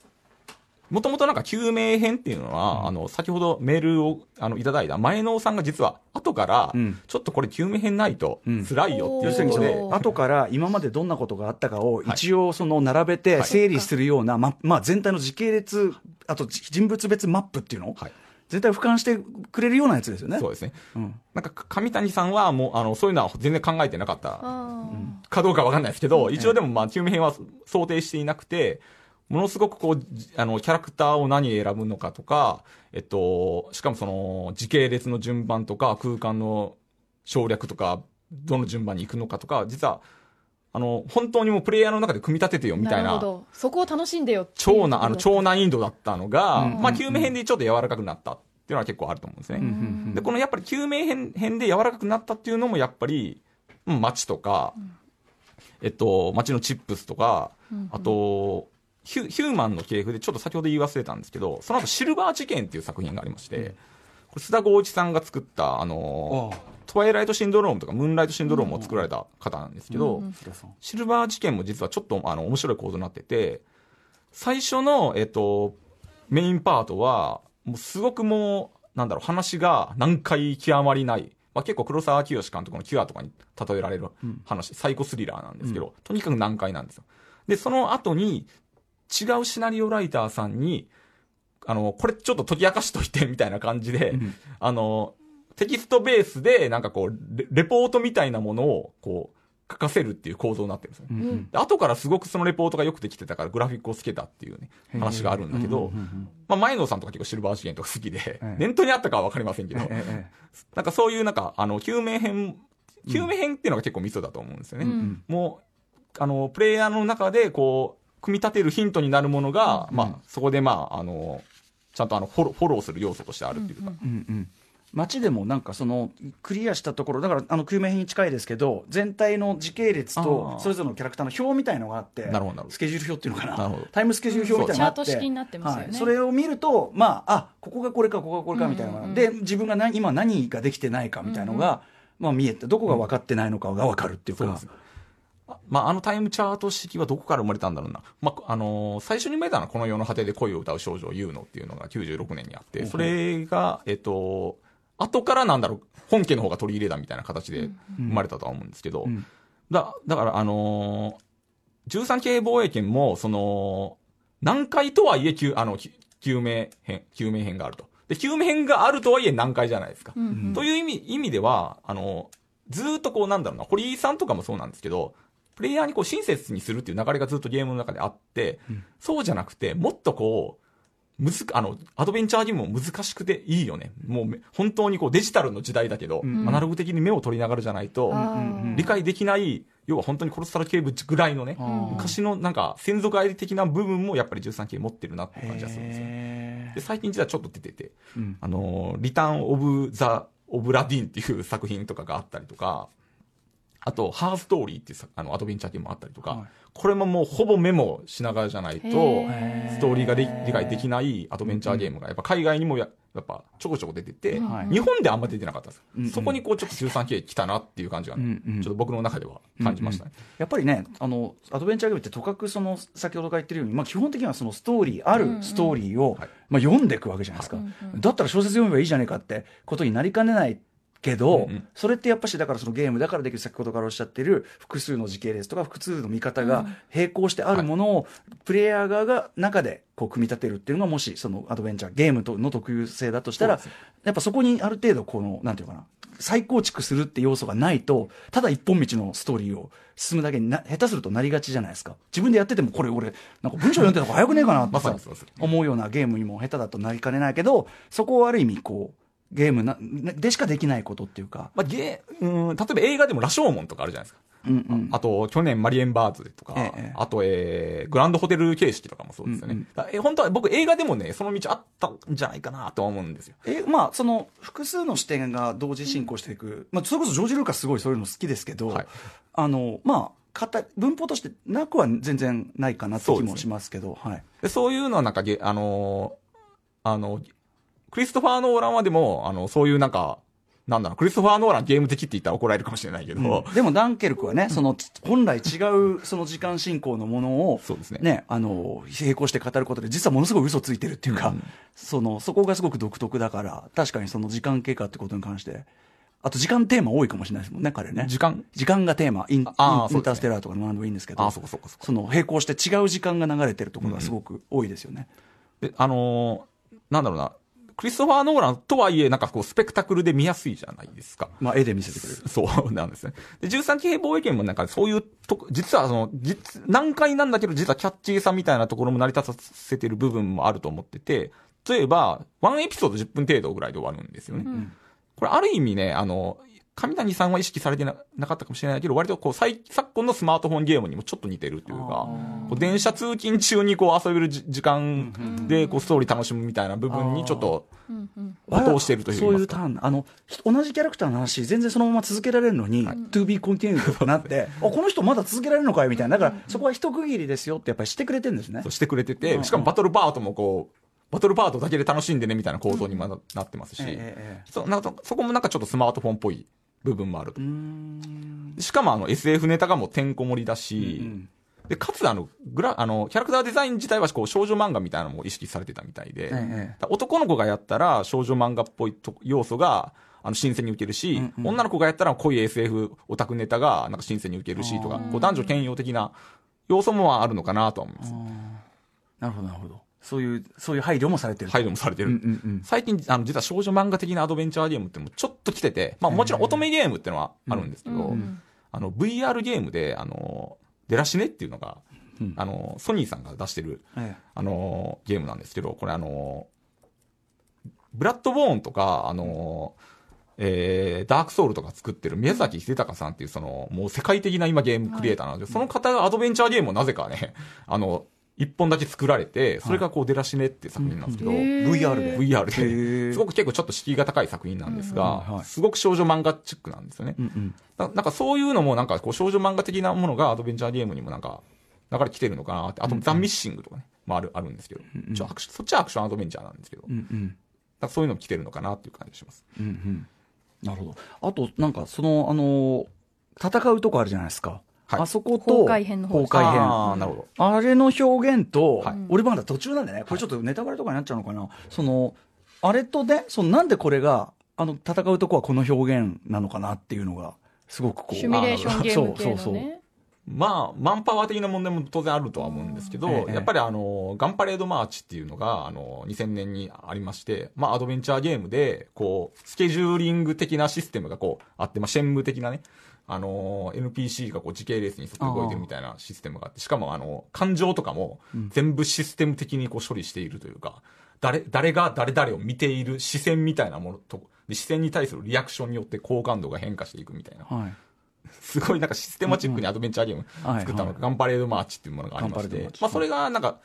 Speaker 3: もともとなんか救命編っていうのは、あの、先ほどメールを、あの、いただいた前野さんが実は後から、
Speaker 1: うん。
Speaker 3: ちょっとこれ救命編ないと
Speaker 1: うん。
Speaker 3: 辛いよっていうことで、
Speaker 1: の後から今までどんなことがあったかを
Speaker 3: はい。
Speaker 1: 一応その並べて
Speaker 3: はい。
Speaker 1: 整理するような、ままあ、全体の時系列あと人物別マップっていうの、
Speaker 3: はい。
Speaker 1: 全体を俯瞰してくれるようなやつですよね？
Speaker 3: そうですね。
Speaker 1: うん。
Speaker 3: なんか、上谷さんはもう、あの、そういうのは全然考えてなかった
Speaker 2: あ
Speaker 3: かどうかわかんないですけど、一応でもまあ、救命編は想定していなくて、ものすごくこう、じあの、キャラクターを何選ぶのかとか、えっと、しかもその、時系列の順番とか、空間の省略とか、どの順番に行くのかとか、実は、あの、本当にもうプレイヤーの中で組み立ててよみたいな、
Speaker 5: るほど。そこを楽しんでよ
Speaker 3: 超な、あの、超難易度だったのが、
Speaker 1: うん
Speaker 3: まあ、救命編でちょっと柔らかくなったっていうのは結構あると思うんですね。
Speaker 1: うんうん
Speaker 3: で、このやっぱり救命編編で柔らかくなったっていうのもやっぱり、うん街とか、えっと、街のチップスとか、あと、ヒューマンの系譜でちょっと先ほど言い忘れたんですけど、その後シルバー事件っていう作品がありまして、これ須田剛一さんが作った、あの
Speaker 1: ああ
Speaker 3: トワイライトシンドロームとかムーンライトシンドロームを作られた方なんですけど、
Speaker 1: 須田さん
Speaker 3: シルバー事件も実はちょっとあの面白い構造になってて、最初の、えっと、メインパートは、もうすごくもう、なんだろう、話が難解極まりない。まあ、結構黒沢清監督のキュアとかに例えられる話、サイコスリラーなんですけど、とにかく難解なんですよ。で、その後に、違うシナリオライターさんに、あの、これちょっと解き明かしといて、みたいな感じで、
Speaker 1: ん。
Speaker 3: あの、テキストベースで、なんかこうレ、レポートみたいなものを、こう、書かせるっていう構造になってるんですよ。
Speaker 1: うん
Speaker 3: で後からすごくそのレポートがよくできてたから、グラフィックをつけたっていうね、話があるんだけど
Speaker 1: うんうんうんうん、
Speaker 3: まあ、前野さんとか結構シルバー事件とか好きで
Speaker 1: ええ、
Speaker 3: 念頭にあったかはわかりませんけど、
Speaker 1: ええ
Speaker 3: なんかそういうなんか、あの、救命編、救命編っていうのが結構ミソだと思うんですよね。
Speaker 2: うん。
Speaker 3: もう、あの、プレイヤーの中で、こう、組み立てるヒントになるものが、まあ、そこでまあ、あの、ちゃんとあのフォロー、フォローする要素としてあるっていうか、
Speaker 1: うんうん街でもなんかそのクリアしたところだからあの救命編に近いですけど全体の時系列とそれぞれのキャラクターの表みたいのがあって
Speaker 3: なるほどなるほど。
Speaker 1: スケジュール表っていうのかな。タイムスケジュール表みたいなのがあって、
Speaker 5: チャート式になってますよね。
Speaker 1: はい、それを見るとまああここがこれかここがこれかみたいな。
Speaker 5: うんうん
Speaker 1: で自分が何今何ができてないかみたいなのが、まあ、見えてどこが分かってないのかが分かるっていうか、
Speaker 3: そうです。あまあ、あのタイムチャート式はどこから生まれたんだろうな。まあ、あのー最初に生まれたのはこの世の果てで恋を歌う少女を言うのっていうのが96年にあって、それが、えっと、後からなんだろう、本家の方が取り入れたみたいな形で生まれたとは思うんですけど、
Speaker 1: うん
Speaker 3: だ、だから、あのー、13系防衛権も、その、難解とはいえ、救、あの、き救命編、救命編があると。で、救命編があるとはいえ難解じゃないですか。
Speaker 2: うん
Speaker 3: という意味、意味では、あの、ずーっとこうなんだろうな、堀井さんとかもそうなんですけど、プレイヤーにこう親切にするっていう流れがずっとゲームの中であって、そうじゃなくて、もっとこう、むずあの、アドベンチャーゲームも難しくていいよね。もうめ、本当にこうデジタルの時代だけど、
Speaker 1: ん。
Speaker 3: アナログ的に目を取りながらじゃないと、理解できない、要は本当に殺され警部ぐらいのね、
Speaker 1: ん。
Speaker 3: 昔のなんか先祖返り的な部分もやっぱり13系持ってるなって感じがするんですよ。
Speaker 1: へ
Speaker 3: で、最近実はちょっと出てて、
Speaker 1: ーうん。
Speaker 3: あのー、リターン・オブ・ザ・オブ・ラディンっていう作品とかがあったりとか、あと、ハーストーリーっていうさあのアドベンチャーゲームもあったりとか、
Speaker 1: はい。
Speaker 3: これももうほぼメモしながらじゃないと、ストーリーがで理解できないアドベンチャーゲームが、やっぱ海外にもややっぱちょこちょこ出てて、
Speaker 1: はい。
Speaker 3: 日本であんま出てなかったんですよ、
Speaker 1: うんうん。
Speaker 3: そこにこうちょっと 13K 来たなっていう感じが、
Speaker 1: うんうん。
Speaker 3: ちょっと僕の中では感じましたね。
Speaker 1: やっぱりねあのアドベンチャーゲームってとかくその先ほどから言ってるように、まあ、基本的にはそのストーリーあるストーリーを、
Speaker 3: はい。
Speaker 1: まあ、読んでいくわけじゃないですか、だったら小説読めばいいじゃねえかってことになりかねないけど、
Speaker 3: うんうん。
Speaker 1: それってやっぱしだからそのゲームだからできる先ほどからおっしゃってる複数の時系列とか複数の見方が並行してあるものをプレイヤー側が中でこう組み立てるっていうのがもしそのアドベンチャーゲームとの特有性だとしたら、やっぱそこにある程度このなんていうのかな再構築するって要素がないとただ一本道のストーリーを進むだけにな下手するとなりがちじゃないですか。自分でやっててもこれ俺なんか文章読んでた方が早くねえかなって 思うようなゲームにも下手だとなりかねないけどそこをある意味こうゲームなでしかできないことっていうか、
Speaker 3: まあ、ゲーうん例えば映画でも羅生門とかあるじゃないですか。
Speaker 1: うんうん、
Speaker 3: あと、去年マリエンバーズとか、
Speaker 1: ええ
Speaker 3: あと、えー、グランドホテル形式とかもそうですよね。
Speaker 1: うんうん。
Speaker 3: だえ本当は僕映画でもね、その道あったんじゃないかなとは思うんですよ。
Speaker 1: えまあその複数の視点が同時進行していく、まあ、それこそジョージ・ルーカスすごいそういうの好きですけど、
Speaker 3: はい。
Speaker 1: あのまあ型文法としてなくは全然ないかなって気もしますけどはい。
Speaker 3: でそういうのはなんかゲ、あのーあの、クリストファー・ノーランはでも、あの、そういうなんか、なんだろう、クリストファー・ノーランゲーム的って言ったら怒られるかもしれないけど、
Speaker 1: でもダンケルクはね、その本来違うその時間進行のものを、
Speaker 3: そうですね。
Speaker 1: あの並行して語ることで、実はものすごい嘘ついてるっていうか、
Speaker 3: うん。
Speaker 1: そのそこがすごく独特だから、確かにその時間経過ってことに関して、あと時間テーマ多いかもしれないですもんね、彼ね。
Speaker 3: 時間？
Speaker 1: 時間がテーマ、イン
Speaker 3: あ
Speaker 1: インターステラーとかの何でもいいんですけど、
Speaker 3: あーそうかそうかそうか。
Speaker 1: その並行して違う時間が流れてるところがすごく多いですよね。
Speaker 3: で、あのーなんだろうな、クリストファー・ノーランとはいえ、なんかこう、スペクタクルで見やすいじゃないですか。
Speaker 1: まあ、絵で見せてくれる。
Speaker 3: そうなんですね。で、13騎兵防衛権もなんかそういうとこ、実はその、実、難解なんだけど、実はキャッチーさみたいなところも成り立たせてる部分もあると思ってて、例えば、ワンエピソード10分程度ぐらいで終わるんですよね。これある意味ね、あの、上谷さんは意識されてななかったかもしれないけど、割とこう、最昨今のスマートフォンゲームにもちょっと似てるというか、こう電車通勤中にこう遊べるじ時間で、こう、ストーリー楽しむみたいな部分にちょっと、応答してるという
Speaker 1: そういう
Speaker 3: か
Speaker 1: ターン。あのひ同じキャラクターの話全然そのまま続けられるのに、to be continued となってあこの人まだ続けられるのかよみたいな。だからそこは一区切りですよってやっぱりしてくれてるんですね。
Speaker 3: そうしてくれてて、しかもバトルパートもこう、バトルパートだけで楽しんでねみたいな構造にもななってますし、そこもなんかちょっとスマートフォンっぽい部分もあると。しかもあの SF ネタがもうてんこ盛りだし、
Speaker 1: うん
Speaker 3: で、かつあの、グラ、あの、キャラクターデザイン自体はこう少女漫画みたいなのも意識されてたみたいで、男の子がやったら少女漫画っぽいと要素が、あの、新鮮に受けるし、
Speaker 1: うんうん。
Speaker 3: 女の子がやったら濃い SF オタクネタがなんか新鮮に受けるしとか、こう男女兼用的な要素もあるのかなとは思います。
Speaker 1: なるほどなるほどそういうそういう配慮もされてる。
Speaker 3: 配慮もされてる。
Speaker 1: うんうんうん。
Speaker 3: 最近、あの、実は少女漫画的なアドベンチャーゲームってのもちょっと来てて、まあもちろん乙女ゲームってのはあるんですけど、あの、VR ゲームで、あの、デラシネっていうのが、
Speaker 1: うん。
Speaker 3: あの、ソニーさんが出してる、
Speaker 1: え
Speaker 3: あの、ゲームなんですけど、これあの、ブラッドボーンとか、あの、えー、ダークソウルとか作ってる宮崎秀隆さんっていうその、もう世界的な今ゲームクリエイターなので、その方がアドベンチャーゲームをなぜかね、あの、一本だけ作られて、それがこう、デラシネっていう作品なんですけど、
Speaker 1: え VR で
Speaker 3: VR で、すごく結構ちょっと敷居が高い作品なんですが、
Speaker 1: い。
Speaker 3: すごく少女漫画チックなんですよね。ななんかそういうのもなんかこう少女漫画的なものがアドベンチャーゲームにもなんか流れ来てるのかなって。あとザ・ミッシングとかね、もある、あるんですけど、ちょアクションそっちはアクションアドベンチャーなんですけど、
Speaker 1: うんうん。
Speaker 3: なんかそういうのも来てるのかなっていう感じがします。
Speaker 1: うんうん。なるほど。あとなんかそのあの戦うとこあるじゃないですか、
Speaker 3: はい。
Speaker 1: あそこと
Speaker 2: 崩壊編の方
Speaker 1: 崩壊編。
Speaker 3: ああ、なるほど。
Speaker 1: あれの表現と、
Speaker 3: はい。
Speaker 1: 俺まだ途中なんでね、これちょっとネタバレとかになっちゃうのかな、その、あれとね、そのなんでこれが、あの、戦うとこはこの表現なのかなっていうのが、すごくこう。
Speaker 5: シミュレーションゲーム系
Speaker 1: そうそうそう。
Speaker 5: のね。
Speaker 3: まあ、マンパワー的な問題も当然あるとは思うんですけど、
Speaker 1: ええ
Speaker 3: やっぱりあの、ガンパレードマーチっていうのが、あの、2000年にありまして、まあ、アドベンチャーゲームで、こう、スケジューリング的なシステムがこう、あって、まあ、シェンム的なね、あの、NPC がこう、時系列に沿って動いてるみたいなシステムがあって、しかもあの、感情とかも、全部システム的にこう、処理しているというか、誰、誰が誰々を見ている視線みたいなものと、で視線に対するリアクションによって好感度が変化していくみたいな。
Speaker 1: はい。
Speaker 3: すごいなんかシステマチックにアドベンチャーゲーム
Speaker 1: はい
Speaker 3: 作ったのが、
Speaker 1: はい
Speaker 3: ガンパレードマーチっていうものがありまして。まあそれがなんか、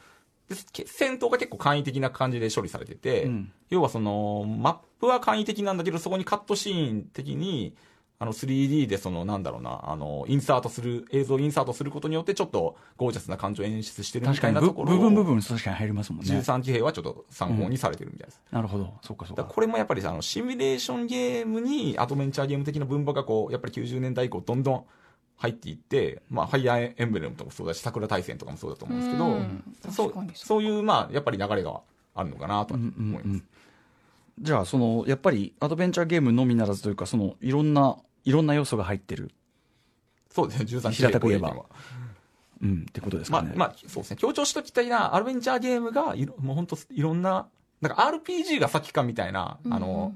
Speaker 3: 戦闘が結構簡易的な感じで処理されてて、
Speaker 1: うん。
Speaker 3: 要はその、マップは簡易的なんだけど、そこにカットシーン的に、あの 3D でそのなんだろうな、あの、インサートする、映像をインサートすることによってちょっとゴージャスな感情を演出してるみた
Speaker 1: 確かにぶ
Speaker 3: いなところを、
Speaker 1: 部分部分確かに入りますもんね。
Speaker 3: 13騎兵はちょっと参考にされてるみたいです。
Speaker 1: なるほど。そうかそうか。
Speaker 3: だからこれもやっぱりあのシミュレーションゲームにアドベンチャーゲーム的な文法がこうやっぱり90年代以降どんどん入っていって、まあ、ファイアーエンブレムとかもそうだし桜大戦とかもそうだと思うんですけど、
Speaker 2: うん
Speaker 3: そう
Speaker 2: そう
Speaker 3: いうまあやっぱり流れがあるのかなとは
Speaker 1: うんうん
Speaker 3: 思います。
Speaker 1: うんじゃあ、その、やっぱりアドベンチャーゲームのみならずというか、その、いろんな、いろんな要素が入ってる、
Speaker 3: そうですね。13
Speaker 1: 平たく言えば。うん、ってことですかね。
Speaker 3: まあまあそうですね。強調しときたいなアドベンチャーゲームがいろもう本当いろんななんか RPG が先かみたいな、あの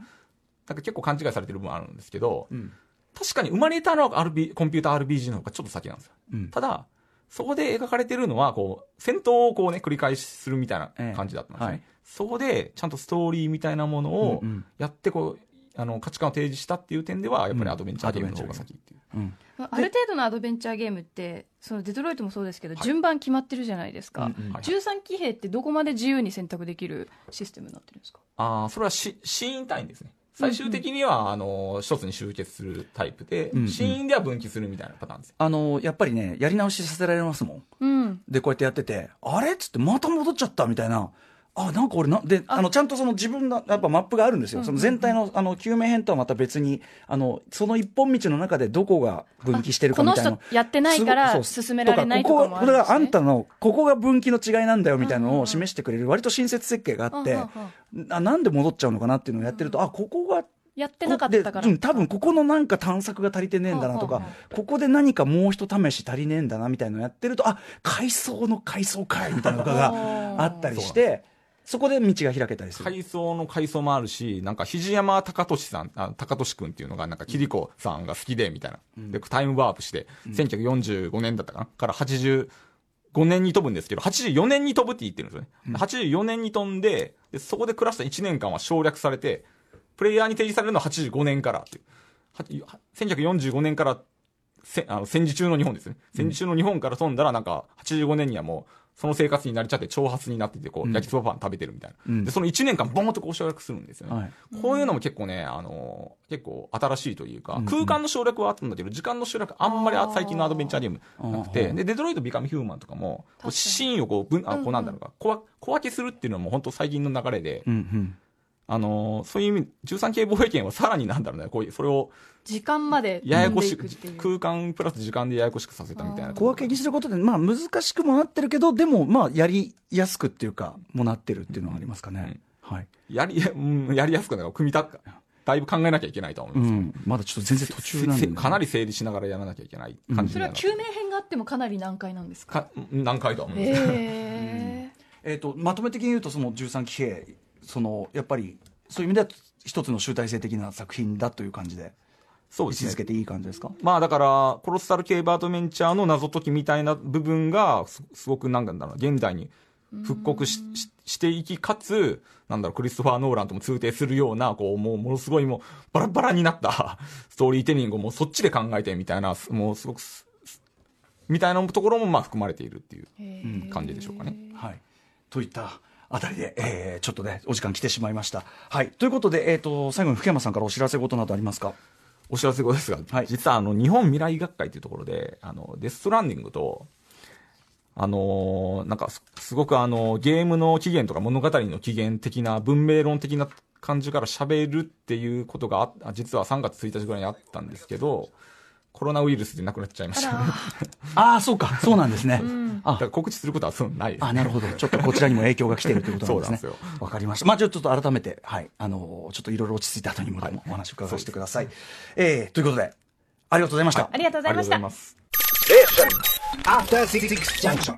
Speaker 3: なんか結構勘違いされてる部分あるんですけど、
Speaker 1: うん。
Speaker 3: 確かに生まれたのは RP コンピューター RPG の方がちょっと先なんですよ。
Speaker 1: うん。
Speaker 3: ただ、そこで描かれてるのは、こう、戦闘をこうね、繰り返しするみたい
Speaker 1: ええ。
Speaker 3: な感じだったんですね。
Speaker 1: はい。
Speaker 3: そこで、ちゃんとストーリーみたいなものを
Speaker 1: うんうん。
Speaker 3: やって、こう、あの、価値観を提示したっていう点では、やっぱりアドベンチャーゲーム。の方が先っていう。
Speaker 1: うん。
Speaker 2: ある程度のアドベンチャーゲームってそのデトロイトもそうですけど、順番決まってるじゃないですか、
Speaker 1: うんうん。
Speaker 3: はい
Speaker 2: 13騎兵ってどこまで自由に選択できるシステムになってるんですか？
Speaker 3: ああ、それはしシーン単位ですね。最終的には、あの、一つに集結するタイプで、
Speaker 1: うんうん。
Speaker 3: シーンでは分岐するみたいなパターンです。
Speaker 1: あの、やっぱりね、やり直しさせられますもん。
Speaker 2: うん。
Speaker 1: で、こうやってやってて、あれ？っつって、また戻っちゃったみたいな。あなんか俺なであ。のちゃんとその自分のやっぱマップがあるんですよ、その全体のあの救命編とはまた別にあのその一本道の中でどこが分岐してるかみたいな
Speaker 5: この人やってないから進められないとかもあるんですね。
Speaker 1: こここれがあんたのここが分岐の違いなんだよみたいなのを示してくれる。割と親切設計があって、あなんで戻っちゃうのかなっていうのをやってると、あここが
Speaker 5: やってなかったから。
Speaker 1: でうん、多分ここのなんか探索が足りてねえんだなとか、ここで何かもう一試し足りねえんだなみたいなのやってるとあ階層の階層かいみたいなのがあったりしてそこで道が開けたりする。
Speaker 3: 階層の階層もあるし、なんか、肘山隆俊さん、あ隆俊くんっていうのが、なんか、キリコさんが好きで、みたいな。で、タイムワープして、1945年だったかな？から85年に飛ぶんですけど、84年に飛ぶって言ってるんですよね。84年に飛んでで、そこで暮らした1年間は省略されて、プレイヤーに提示されるのは85年からっていう。は1945年からせあの戦時中の日本ですね。戦時中の日本から飛んだら、なんか、85年にはもう、その生活になりちゃって、挑発になってて、こう、焼きそばパン食べてるみたいな。
Speaker 1: うん。
Speaker 3: で、その1年間、ボーンとこう省略するんですよね。
Speaker 1: はい。
Speaker 3: こういうのも結構ね、あの結構新しいというか、
Speaker 1: うん
Speaker 3: 空間の省略はあったんだけど、時間の省略あんまりあ最近のアドベンチャーゲームなく
Speaker 1: あ
Speaker 3: て、
Speaker 1: ー
Speaker 3: で、デトロイト・ビカム・ヒューマンとかも、シーンをこう、分、あ、こうなんだろうか、小分小分けするっていうのも本当最近の流れで、
Speaker 1: うんうん
Speaker 3: あのそういう意味、13系防衛権はさらになんだろうね、こういう、それを
Speaker 5: 時間まで
Speaker 3: ややこしく空間プラス時間でややこしくさせたみたいな。
Speaker 1: 小分けにすることで、まあ、難しくもなってるけどでもまあやりやすくっていうかもなってるっていうのはありますかね、はい。
Speaker 3: やり、うんやりやすくなる組み立て、だいぶ考えなきゃいけないとは思います。
Speaker 1: うん、まだちょっと全然途中なんで、
Speaker 3: せかなり整理しながらやらなきゃいけない感じになる。
Speaker 5: それは救命編があってもかなり難解なんですか？
Speaker 3: か何回とは思います。
Speaker 5: へ
Speaker 1: えー、とまとめ的に言うとその13騎兵そのやっぱりそういう意味では一つの集大成的な作品だという感じで
Speaker 3: そうですね。
Speaker 1: 位置づけていい感じですか？
Speaker 3: まあだから、コロッサル系バートメンチャーの謎解きみたいな部分が、すすごくなんだろうな、現代に復刻しししていき、かつ、なんだろう、クリストファー・ノーランとも通底するような、こう、もう、ものすごいもう、バラバラになった ストーリーテリングをもうそっちで考えてみたいな、すもうすごくす、すみたいなところもまあ含まれているっていう
Speaker 5: ー。
Speaker 3: 感じでしょうかね。
Speaker 1: はい。といったあたりで、えーちょっとねお時間来てしまいました。はい。ということで、えー、と最後に福山さんからお知らせ事などありますか？
Speaker 3: お知らせ後ですが、
Speaker 1: はい。
Speaker 3: 実はあの日本未来学会というところで、あのデストランディングと、あのーなんかすすごくあのゲームの起源とか物語の起源的な文明論的な感じから喋るっていうことがああ実は3月1日ぐらいにあったんですけど、コロナウイルスで亡くなっちゃいました。だ
Speaker 1: ああそうかそうなんですね、あ
Speaker 3: から告知することはそうないです
Speaker 1: あなるほど、ちょっとこちらにも影響が来ているということなんですね。
Speaker 3: そうなんです
Speaker 1: わかりました。まあ、ちょっと改めて、はい、あのちょっといろいろ落ち着いた後にもお話を伺わせてください。えーということで、ありがとうございました。
Speaker 5: ありがとうございました
Speaker 3: ありがとうございます。
Speaker 6: After Six Junction.